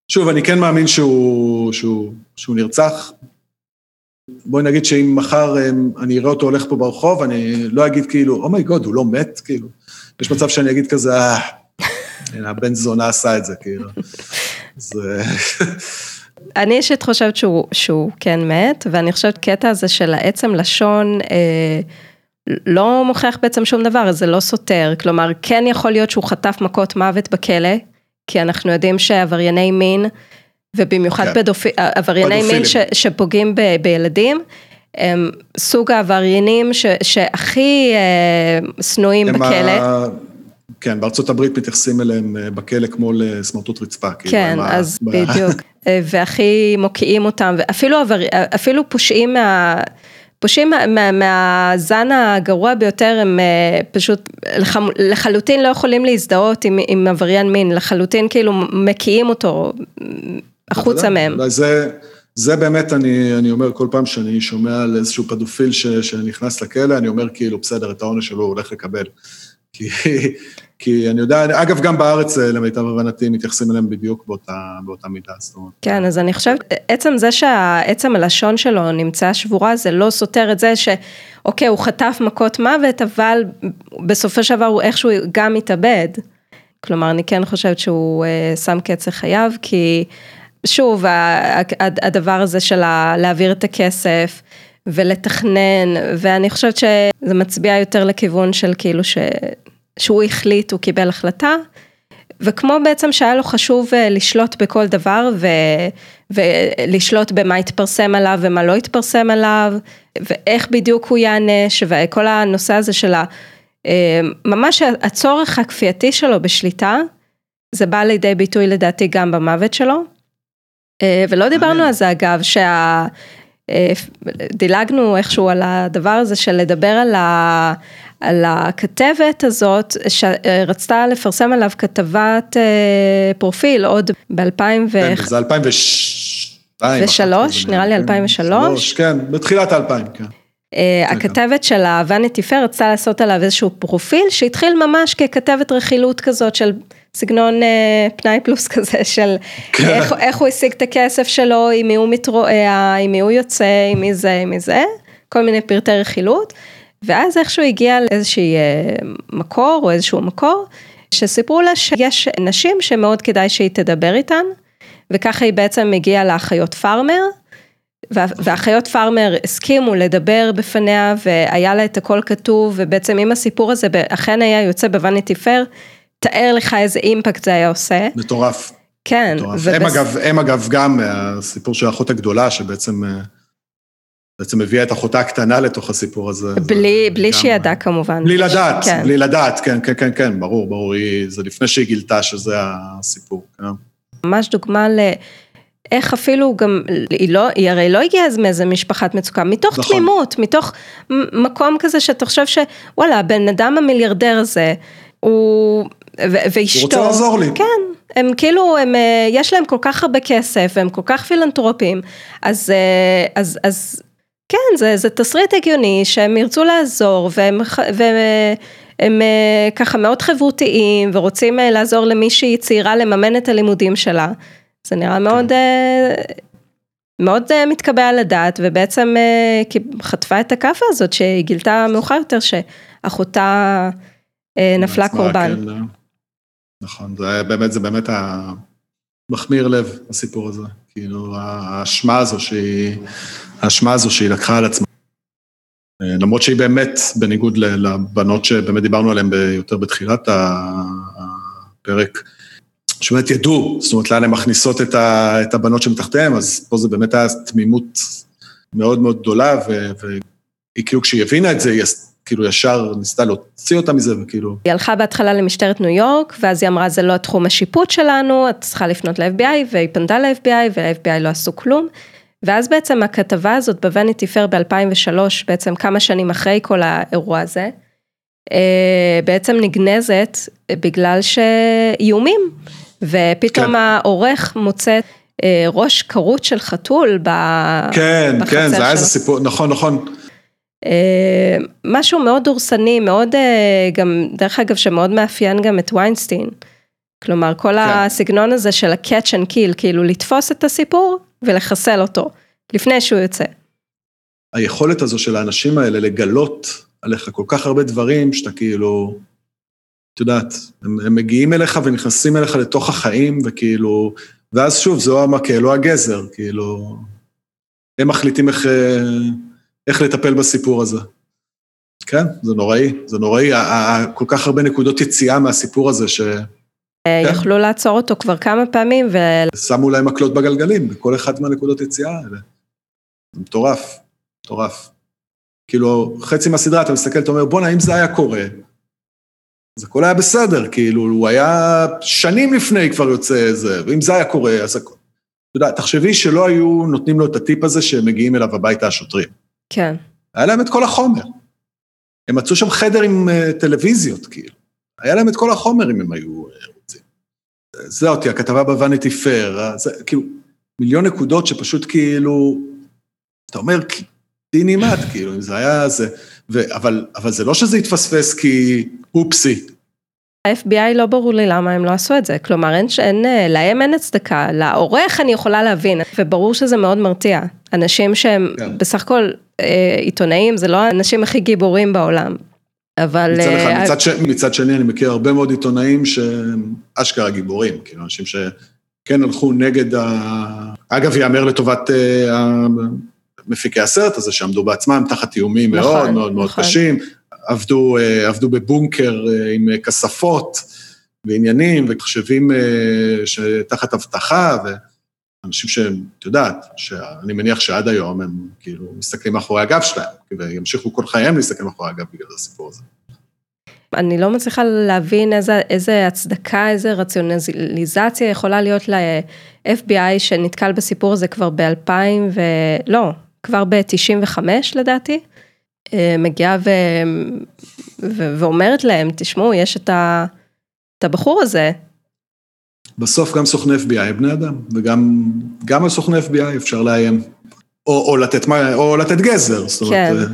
שוב, אני כן מאמין שהוא, שהוא, שהוא נרצח. בואי נגיד שאם מחר אני אראה אותו הולך פה ברחוב, אני לא אגיד כאילו, אומייגוד, oh הוא לא מת, כאילו. יש מצב שאני אגיד כזה, אה, הבן זונה עשה את זה, כאילו. זה... אני אישית חושבת שהוא, שהוא כן מת, ואני חושבת קטע הזה של העצם לשון, אה, לא מוכיח בעצם שום דבר, זה לא סותר, כלומר כן יכול להיות שהוא חטף מכות מוות בכלא, כי אנחנו יודעים שעברייני מין, ובמיוחד כן. פדופ... עברייני מין ש, שפוגעים ב, בילדים, הם סוג העבריינים ש, שהכי אה, שנואים בכלא. ה... כן, בארצות הברית מתייחסים אליהם אה, בכלא כמו לסמרטוט רצפה. כאילו, כן, אז ב... בדיוק, אה, והכי מוקיעים אותם, ואפילו עבר... אפילו פושעים מה... פושעים מה, מהזן הגרוע ביותר הם אה, פשוט לח, לחלוטין לא יכולים להזדהות עם, עם עבריין מין, לחלוטין כאילו מקיאים אותו החוצה מהם. זה, זה באמת, אני, אני אומר כל פעם שאני שומע על איזשהו פדופיל ש, שנכנס לכלא, אני אומר כאילו, בסדר, את העונש שלו הוא הולך לקבל. כי, כי אני יודע, אגב, גם בארץ, אה, למיטב הבנתי, מתייחסים אליהם בדיוק באותה, באותה מידה, זאת אומרת. כן, אז אני חושבת, עצם זה שעצם הלשון שלו נמצאה שבורה, זה לא סותר את זה שאוקיי, הוא חטף מכות מוות, אבל בסופו של דבר הוא איכשהו גם מתאבד. כלומר, אני כן חושבת שהוא אה, שם קץ לחייו, כי שוב, הדבר הזה של להעביר את הכסף, ולתכנן, ואני חושבת שזה מצביע יותר לכיוון של כאילו ש... שהוא החליט, הוא קיבל החלטה, וכמו בעצם שהיה לו חשוב אה, לשלוט בכל דבר ו... ולשלוט במה יתפרסם עליו ומה לא יתפרסם עליו, ואיך בדיוק הוא יענש, וכל הנושא הזה של ה... אה, ממש הצורך הכפייתי שלו בשליטה, זה בא לידי ביטוי לדעתי גם במוות שלו. אה, ולא דיברנו על זה אגב, שה... דילגנו איכשהו על הדבר הזה של לדבר על, ה, על הכתבת הזאת שרצתה לפרסם עליו כתבת אה, פרופיל עוד ב-2000 ו... זה 2002. ושלוש, נראה לי 2003. כן, בתחילת 2000, כן. אה, הכתבת של הוואניטי פייר רצתה לעשות עליו איזשהו פרופיל שהתחיל ממש ככתבת רכילות כזאת של סגנון אה, פנאי פלוס כזה של כן. איך, איך הוא השיג את הכסף שלו, עם מי הוא מתרועע, עם מי הוא יוצא, עם מי זה, עם מי זה, כל מיני פרטי רכילות. ואז איכשהו הגיע לאיזשהי אה, מקור או איזשהו מקור, שסיפרו לה שיש נשים שמאוד כדאי שהיא תדבר איתן, וככה היא בעצם הגיעה לאחיות פארמר, ואחיות פארמר הסכימו לדבר בפניה והיה לה את הכל כתוב ובעצם אם הסיפור הזה אכן היה יוצא בווניטי פייר, תאר לך איזה אימפקט זה היה עושה. מטורף. כן. מטורף. הם, אגב, הם אגב גם הסיפור של האחות הגדולה שבעצם אה, בעצם הביאה את אחותה הקטנה לתוך הסיפור הזה. בלי, בלי שהיא ידעה כמובן. בלי לדעת, כן. בלי לדעת, כן, כן, כן, כן, ברור, ברור, היא, זה לפני שהיא גילתה שזה הסיפור, כן. ממש דוגמה ל... איך אפילו גם, היא לא, היא הרי לא הגיעה אז מאיזה משפחת מצוקה, מתוך נכון. תמימות, מתוך מקום כזה שאתה חושב שוואלה, הבן אדם המיליארדר הזה, הוא, ואשתו, הוא רוצה לעזור לי, כן, הם כאילו, הם, אה, יש להם כל כך הרבה כסף, והם כל כך פילנטרופים, אז, אה, אז, אז כן, זה, זה תסריט הגיוני שהם ירצו לעזור, והם, והם הם, אה, ככה מאוד חברותיים, ורוצים לעזור למישהי צעירה לממן את הלימודים שלה. זה נראה מאוד, כן. מאוד מתקבע על הדעת, ובעצם חטפה את הכאפה הזאת שהיא גילתה מאוחר יותר שאחותה נפלה קורבן. כן, נכון, זה באמת, זה באמת המחמיר לב, הסיפור הזה. כאילו, האשמה הזו שהיא, האשמה הזו שהיא לקחה על עצמה. למרות שהיא באמת, בניגוד לבנות שבאמת דיברנו עליהן יותר בתחילת הפרק, שבאמת ידעו, זאת אומרת, לאן הן מכניסות את הבנות שמתחתיהן, אז פה זה באמת היה תמימות מאוד מאוד גדולה, והיא כאילו כשהיא הבינה את זה, היא כאילו ישר ניסתה להוציא אותה מזה, וכאילו... היא הלכה בהתחלה למשטרת ניו יורק, ואז היא אמרה, זה לא תחום השיפוט שלנו, את צריכה לפנות ל-FBI, והיא פנתה ל-FBI, וה-FBI לא עשו כלום. ואז בעצם הכתבה הזאת בווניטי פייר ב-2003, בעצם כמה שנים אחרי כל האירוע הזה, אה, בעצם נגנזת בגלל שאיומים, ופתאום כן. העורך מוצא אה, ראש כרות של חתול בחצר כן, כן, זה היה איזה סיפור, נכון, נכון. אה, משהו מאוד דורסני, מאוד, גם, דרך אגב, שמאוד מאפיין גם את ויינסטין. כלומר, כל כן. הסגנון הזה של ה-catch and kill, כאילו לתפוס את הסיפור ולחסל אותו, לפני שהוא יוצא. היכולת הזו של האנשים האלה לגלות עליך כל כך הרבה דברים, שאתה כאילו, את יודעת, הם, הם מגיעים אליך ונכנסים אליך לתוך החיים, וכאילו, ואז שוב, זה או המקל או הגזר, כאילו, הם מחליטים איך, איך לטפל בסיפור הזה. כן, זה נוראי, זה נוראי, כל כך הרבה נקודות יציאה מהסיפור הזה, ש... כן. יכלו לעצור אותו כבר כמה פעמים ו... שמו להם מקלות בגלגלים בכל אחת מהנקודות יציאה האלה. זה מטורף, מטורף. כאילו, חצי מהסדרה אתה מסתכל, אתה אומר, בואנה, אם זה היה קורה, אז הכל היה בסדר, כאילו, הוא היה שנים לפני כבר יוצא איזה, ואם זה היה קורה, אז הכל... אתה יודע, תחשבי שלא היו נותנים לו את הטיפ הזה שהם מגיעים אליו הביתה השוטרים. כן. היה להם את כל החומר. הם מצאו שם חדר עם uh, טלוויזיות, כאילו. היה להם את כל החומר אם הם היו uh, רוצים. זה אותי, הכתבה בוואניטי פייר, זה כאילו, מיליון נקודות שפשוט כאילו, אתה אומר, דינימט, כאילו, אם זה היה זה, ו, אבל, אבל זה לא שזה התפספס כי אופסי. ה-FBI לא ברור לי למה הם לא עשו את זה, כלומר אין, אין, להם אין הצדקה, לעורך אני יכולה להבין, וברור שזה מאוד מרתיע. אנשים שהם כן. בסך הכל אה, עיתונאים, זה לא האנשים הכי גיבורים בעולם. אבל... מצד, אחד, אה, מצד, ש... מצד שני, אני מכיר הרבה מאוד עיתונאים שהם אשכרה גיבורים, כאילו, אנשים שכן הלכו נגד ה... אגב, ייאמר לטובת אה, מפיקי הסרט הזה, שעמדו בעצמם תחת איומים נכון, מאוד מאוד מאוד נכון. קשים, עבדו, אה, עבדו בבונקר אה, עם כספות ועניינים, ומחשבים אה, שתחת אבטחה, ואנשים שהם, את יודעת, שאני מניח שעד היום הם כאילו מסתכלים מאחורי הגב שלהם, וימשיכו כל חייהם להסתכל מאחורי הגב בגלל הסיפור הזה. אני לא מצליחה להבין איזה, איזה הצדקה, איזה רציונליזציה יכולה להיות ל-FBI שנתקל בסיפור הזה כבר ב-2000 ו... לא, כבר ב-95 לדעתי, מגיעה ו... ו... ואומרת להם, תשמעו, יש את, ה... את הבחור הזה. בסוף גם סוכני FBI הם בני אדם, וגם על סוכני FBI אפשר לאיים, או, או, לתת, או לתת גזר, זאת אומרת, כן. אה,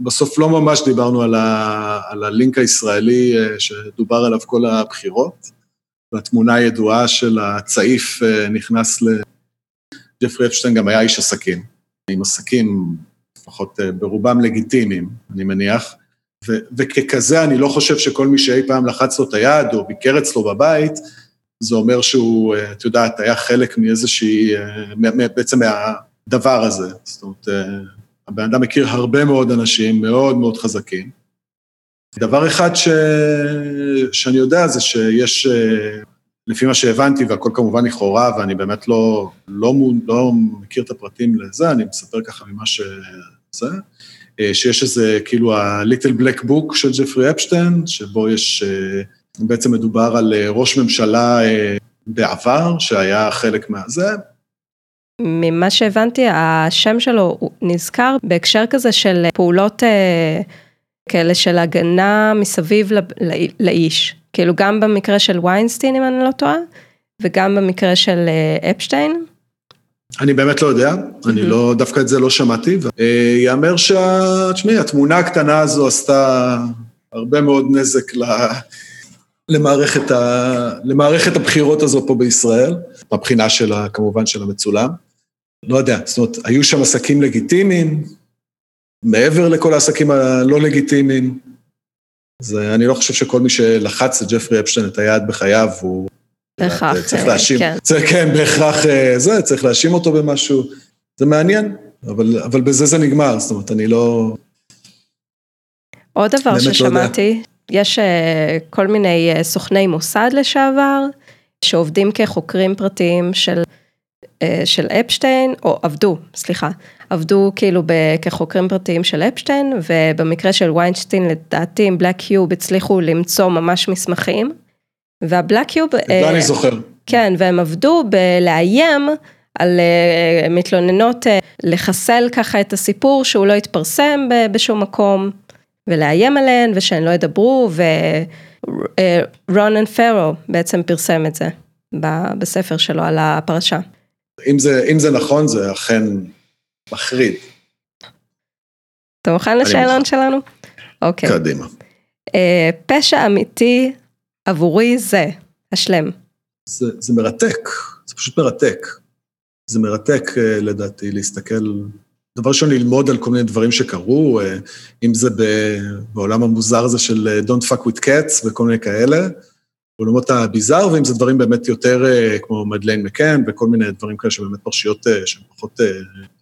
בסוף לא ממש דיברנו על, ה, על הלינק הישראלי אה, שדובר עליו כל הבחירות, והתמונה הידועה של הצעיף נכנס ל... ג'פרי אפשטיין גם היה איש עסקים, עם עסקים לפחות אה, ברובם לגיטימיים, אני מניח, ו- וככזה אני לא חושב שכל מי שאי פעם לחץ לו את היד או ביקר אצלו בבית, זה אומר שהוא, אה, את יודעת, היה חלק מאיזושהי, אה, בעצם מהדבר הזה. זאת אומרת, הבן אדם מכיר הרבה מאוד אנשים מאוד מאוד חזקים. דבר אחד ש... שאני יודע זה שיש לפי מה שהבנתי, והכל כמובן לכאורה, ואני באמת לא, לא, לא מכיר את הפרטים לזה, אני מספר ככה ממה שזה, אה, שיש איזה, כאילו, ה-Little Black Book של ג'פרי אפשטיין, שבו יש, אה, בעצם מדובר על אה, ראש ממשלה בעבר, שהיה חלק מהזה. ממה שהבנתי, השם שלו נזכר בהקשר כזה של פעולות כאלה של הגנה מסביב לאיש. כאילו גם במקרה של ויינסטין, אם אני לא טועה, וגם במקרה של אה, אפשטיין. אני באמת לא יודע, אני לא, דווקא את זה לא שמעתי. אה, ייאמר שה... תשמעי, התמונה הקטנה הזו עשתה הרבה מאוד נזק ל... למערכת, ה... למערכת הבחירות הזו פה בישראל, מבחינה שלה, כמובן של המצולם. לא יודע, זאת אומרת, היו שם עסקים לגיטימיים, מעבר לכל העסקים הלא לגיטימיים. אז אני לא חושב שכל מי שלחץ לג'פרי אפשטיין את היד בחייו, הוא... בהכרח, צריך להאשים, כן. צריך, כן, בהכרח אה, זה, צריך להאשים אותו במשהו. זה מעניין, אבל, אבל בזה זה נגמר, זאת אומרת, אני לא... עוד דבר לא ששמעתי, יש אה, כל מיני אה, סוכני מוסד לשעבר, שעובדים כחוקרים פרטיים של, של אפשטיין, או עבדו, סליחה, עבדו כאילו ב- כחוקרים פרטיים של אפשטיין, ובמקרה של ויינשטיין לדעתי עם בלק קיוב הצליחו למצוא ממש מסמכים, והבלק קיוב... את זה אני זוכר. כן, והם עבדו בלאיים על אה, מתלוננות אה, לחסל ככה את הסיפור שהוא לא יתפרסם ב- בשום מקום, ולאיים עליהן ושהן לא ידברו, ורונן פרו בעצם פרסם את זה בספר שלו על הפרשה. אם זה, אם זה נכון, זה אכן מחריד. אתה מוכן לשאלון. שלנו? אוקיי. קדימה. אה, פשע אמיתי עבורי זה, השלם. זה, זה מרתק, זה פשוט מרתק. זה מרתק אה, לדעתי להסתכל, דבר ראשון ללמוד על כל מיני דברים שקרו, אה, אם זה ב- בעולם המוזר הזה של Don't fuck with cats וכל מיני כאלה, בעולמות הביזאר, ואם זה דברים באמת יותר אה, כמו מדליין מקן וכל מיני דברים כאלה שבאמת פרשיות אה, שהן פחות, אה,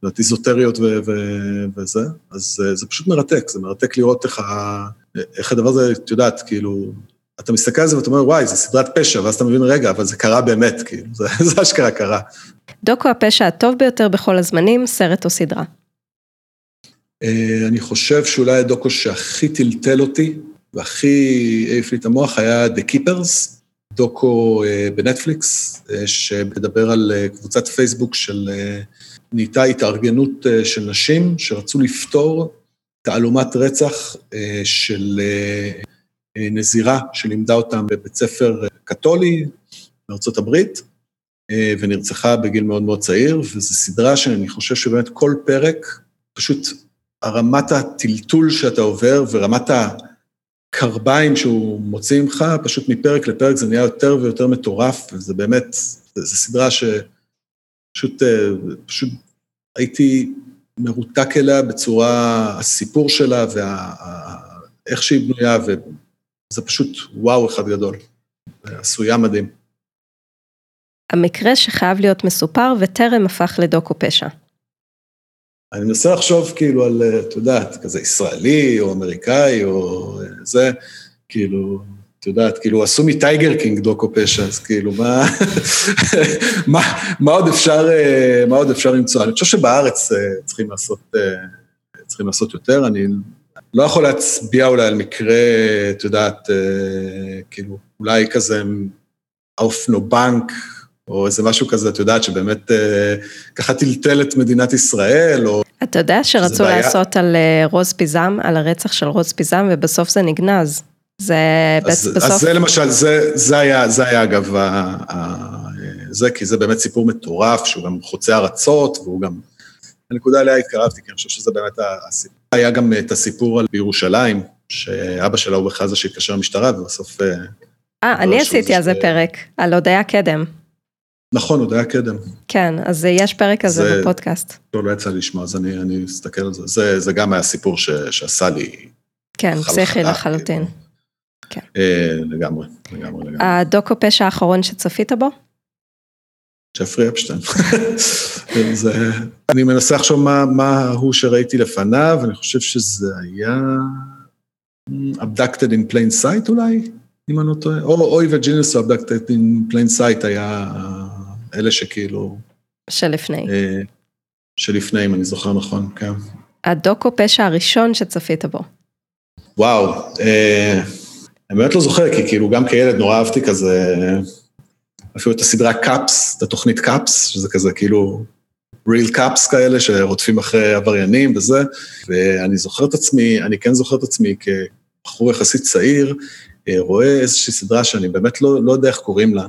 לדעתי, איזוטריות ו- ו- וזה, אז אה, זה פשוט מרתק, זה מרתק לראות איך, ה- איך הדבר הזה, את יודעת, כאילו, אתה מסתכל על זה ואתה אומר, וואי, זה סדרת פשע, ואז אתה מבין, רגע, אבל זה קרה באמת, כאילו, זה, זה אשכרה קרה. דוקו הפשע הטוב ביותר בכל הזמנים, סרט או סדרה. אה, אני חושב שאולי הדוקו שהכי טלטל אותי, והכי העיף לי את המוח, היה The Keepers, דוקו אה, בנטפליקס, אה, שמדבר על אה, קבוצת פייסבוק של נהייתה התארגנות של נשים שרצו לפתור תעלומת רצח של נזירה שלימדה אותם בבית ספר קתולי בארצות הברית, ונרצחה בגיל מאוד מאוד צעיר, וזו סדרה שאני חושב שבאמת כל פרק, פשוט הרמת הטלטול שאתה עובר ורמת הקרביים שהוא מוציא ממך, פשוט מפרק לפרק זה נהיה יותר ויותר מטורף, וזה באמת, זו סדרה שפשוט אה, פשוט הייתי מרותק אליה בצורה, הסיפור שלה ואיך שהיא בנויה, וזה פשוט וואו אחד גדול. עשויה מדהים. המקרה שחייב להיות מסופר וטרם הפך לדוקו פשע. אני מנסה לחשוב כאילו על, את יודעת, כזה ישראלי או אמריקאי או זה, כאילו, את יודעת, כאילו עשו מטייגר קינג דוקו פשע, אז כאילו, מה, מה, מה עוד אפשר, מה עוד אפשר למצוא? אני חושב שבארץ צריכים לעשות, צריכים לעשות יותר, אני לא יכול להצביע אולי על מקרה, את יודעת, כאילו, אולי כזה האופנובנק, או איזה משהו כזה, את יודעת, שבאמת אה, ככה טלטל את מדינת ישראל, או... אתה יודע שרצו בעיה. לעשות על אה, רוז פיזם, על הרצח של רוז פיזם, ובסוף זה נגנז. זה אז, בסוף... אז זה למשל, זה, זה היה, זה היה אגב, ה, ה, זה, כי זה באמת סיפור מטורף, שהוא גם חוצה ארצות, והוא גם... הנקודה אליה התקרבתי, כי אני חושב שזה באמת הסיפור. היה גם את הסיפור על בירושלים, שאבא שלה הוא בכלל זה שהתקשר למשטרה, ובסוף... אה, אני עשיתי על זה פרק, על הודיה קדם. נכון, עוד היה קדם. כן, אז יש פרק כזה זה- בפודקאסט. לא יצא לי לשמוע, אז אני, אני אסתכל על זה. זה. זה גם היה סיפור ש, שעשה לי... כן, פסיכי לחלוטין. כאילו. אה, לגמרי, לגמרי, לגמרי. הדוקו פשע האחרון שצפית בו? ג'פרי אפשטיין. זה, אני מנסה לחשוב מה, מה הוא שראיתי לפניו, אני חושב שזה היה Abducted in Plain Sight אולי, אם אני לא טועה, או אוי וג'ינוס או Abducted in Plain Sight היה אלה שכאילו, שלפני. אה, שלפני, אם אני זוכר נכון, כן. הדוקו פשע הראשון שצפית בו. וואו, אה, אני באמת לא זוכר, כי כאילו גם כילד נורא אהבתי כזה, אפילו את הסדרה Cops, את התוכנית Cops, שזה כזה כאילו real cops כאלה שרודפים אחרי עבריינים וזה, ואני זוכר את עצמי, אני כן זוכר את עצמי כבחור יחסית צעיר, אה, רואה איזושהי סדרה שאני באמת לא, לא יודע איך קוראים לה,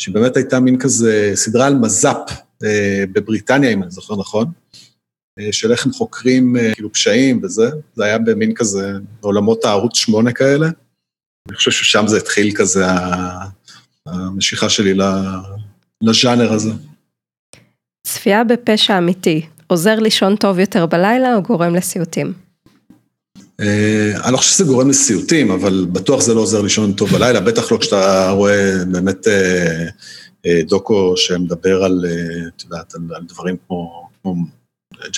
שבאמת הייתה מין כזה סדרה על מז"פ אה, בבריטניה, אם אני זוכר נכון. אה, של איך הם חוקרים אה, כאילו פשעים וזה, זה היה במין כזה, בעולמות הערוץ שמונה כאלה. אני חושב ששם זה התחיל כזה, המשיכה שלי לז'אנר הזה. צפייה בפשע אמיתי, עוזר לישון טוב יותר בלילה או גורם לסיוטים? אה, אני לא חושב שזה גורם לסיוטים, אבל בטוח זה לא עוזר לישון טוב בלילה, בטח לא כשאתה רואה באמת אה, אה, דוקו שמדבר על, את יודעת, על דברים כמו, כמו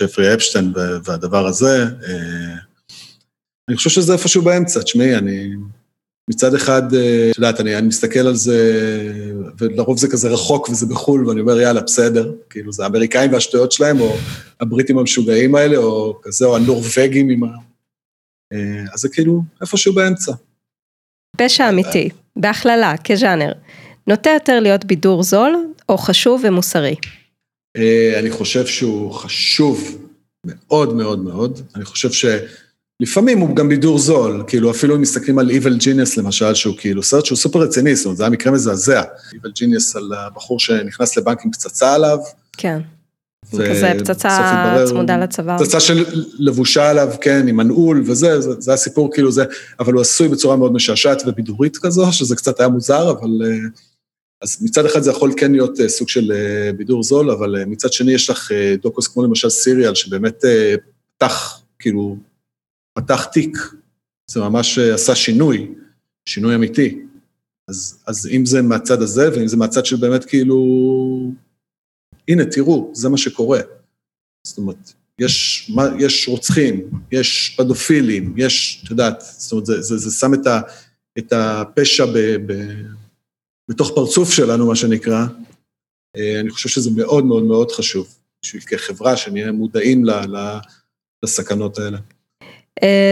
ג'פרי אפשטיין והדבר הזה. אני חושב שזה איפשהו באמצע, תשמעי, אני... מצד אחד, את יודעת, אני, אני מסתכל על זה, ולרוב זה כזה רחוק וזה בחו"ל, ואני אומר, יאללה, בסדר, כאילו, זה האמריקאים והשטויות שלהם, או הבריטים המשוגעים האלה, או כזה, או הנורבגים עם ה... אז זה כאילו איפשהו באמצע. פשע אמיתי, בהכללה, כז'אנר, נוטה יותר להיות בידור זול, או חשוב ומוסרי? אני חושב שהוא חשוב מאוד מאוד מאוד. אני חושב שלפעמים הוא גם בידור זול, כאילו אפילו אם מסתכלים על Evil Genius למשל, שהוא כאילו סרט שהוא סופר רציני, זאת אומרת, זה היה מקרה מזעזע. Evil Genius על הבחור שנכנס לבנק עם פצצה עליו. כן. כזה פצצה צמודה לצוואר. פצצה של לבושה עליו, כן, עם מנעול וזה, זה, זה הסיפור כאילו זה, אבל הוא עשוי בצורה מאוד משעשעת ובידורית כזו, שזה קצת היה מוזר, אבל... אז מצד אחד זה יכול כן להיות סוג של בידור זול, אבל מצד שני יש לך דוקוס כמו למשל סיריאל, שבאמת פתח, כאילו, פתח תיק, זה ממש עשה שינוי, שינוי אמיתי. אז, אז אם זה מהצד הזה, ואם זה מהצד של באמת כאילו... הנה, תראו, זה מה שקורה. זאת אומרת, יש, יש רוצחים, יש פדופילים, יש, את יודעת, זאת אומרת, זה, זה, זה שם את, ה, את הפשע ב, ב, בתוך פרצוף שלנו, מה שנקרא. אני חושב שזה מאוד מאוד מאוד חשוב, בשביל כחברה, שנהיה מודעים ל, ל, לסכנות האלה.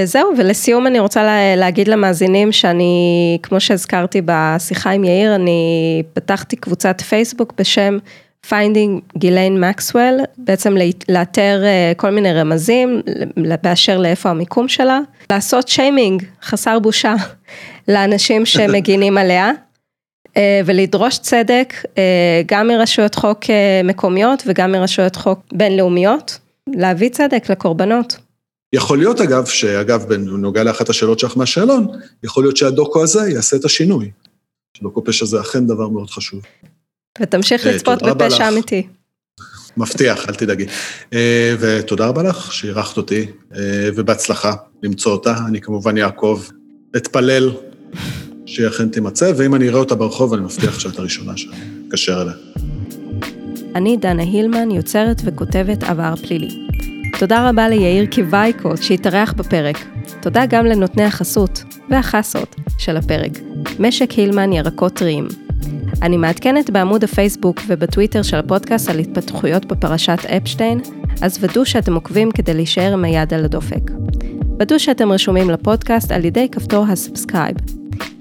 זהו, ולסיום אני רוצה להגיד למאזינים שאני, כמו שהזכרתי בשיחה עם יאיר, אני פתחתי קבוצת פייסבוק בשם Finding Ghislaine Maxwell, בעצם לאתר כל מיני רמזים באשר לאיפה המיקום שלה, לעשות שיימינג חסר בושה לאנשים שמגינים עליה, ולדרוש צדק גם מרשויות חוק מקומיות וגם מרשויות חוק בינלאומיות, להביא צדק לקורבנות. יכול להיות אגב, שאגב בנוגע לאחת השאלות שלך מהשאלון, יכול להיות שהדוקו הזה יעשה את השינוי. שדוקו פשע זה אכן דבר מאוד חשוב. ותמשיך לצפות בפשע אמיתי. מבטיח, אל תדאגי. ותודה רבה לך שאירחת אותי, ובהצלחה למצוא אותה. אני כמובן יעקב, אתפלל שהיא אכן תימצא, ואם אני אראה אותה ברחוב, אני מבטיח שאת הראשונה שאני אתקשר אליה. אני דנה הילמן, יוצרת וכותבת עבר פלילי. תודה רבה ליאיר קיווייקו שהתארח בפרק. תודה גם לנותני החסות והחסות של הפרק, משק הילמן ירקות טריים. אני מעדכנת בעמוד הפייסבוק ובטוויטר של הפודקאסט על התפתחויות בפרשת אפשטיין, אז ודאו שאתם עוקבים כדי להישאר עם היד על הדופק. ודאו שאתם רשומים לפודקאסט על ידי כפתור ה subscribe.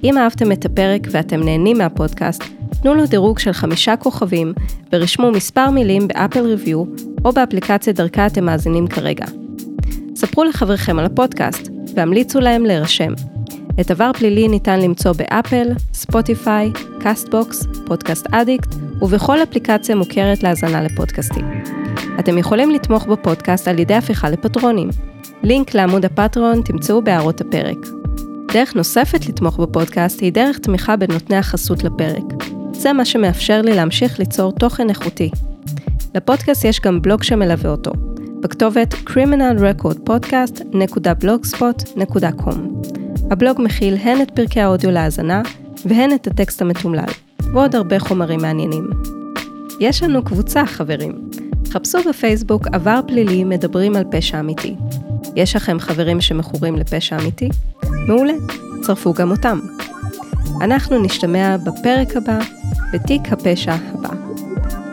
אם אהבתם את הפרק ואתם נהנים מהפודקאסט, תנו לו דירוג של חמישה כוכבים ורשמו מספר מילים ב Apple review או באפליקציה דרכה אתם מאזינים כרגע. ספרו לחבריכם על הפודקאסט והמליצו להם להירשם. את עבר פלילי ניתן למצוא ב Apple, Spotify, Castbox, Podcast Addict ובכל אפליקציה מוכרת להאזנה לפודקאסטים. אתם יכולים לתמוך בפודקאסט על ידי הפיכה לפטרונים. לינק לעמוד ה Patreon תמצאו בהערות הפרק. דרך נוספת לתמוך בפודקאסט היא דרך תמיכה בנותני החסות לפרק. זה מה שמאפשר לי להמשיך ליצור תוכן איכותי. לפודקאסט יש גם בלוג שמלווה אותו, בכתובת criminalrecordpodcast.blogspot.com. הבלוג מכיל הן את פרקי האודיו להאזנה, והן את הטקסט המתומלל, ועוד הרבה חומרים מעניינים. יש לנו קבוצה, חברים. חפשו בפייסבוק עבר פלילי מדברים על פשע אמיתי. יש לכם חברים שמכורים לפשע אמיתי? מעולה, צרפו גם אותם. אנחנו נשתמע בפרק הבא, בתיק הפשע הבא.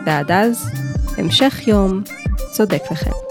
ועד אז, המשך יום צודק לכם.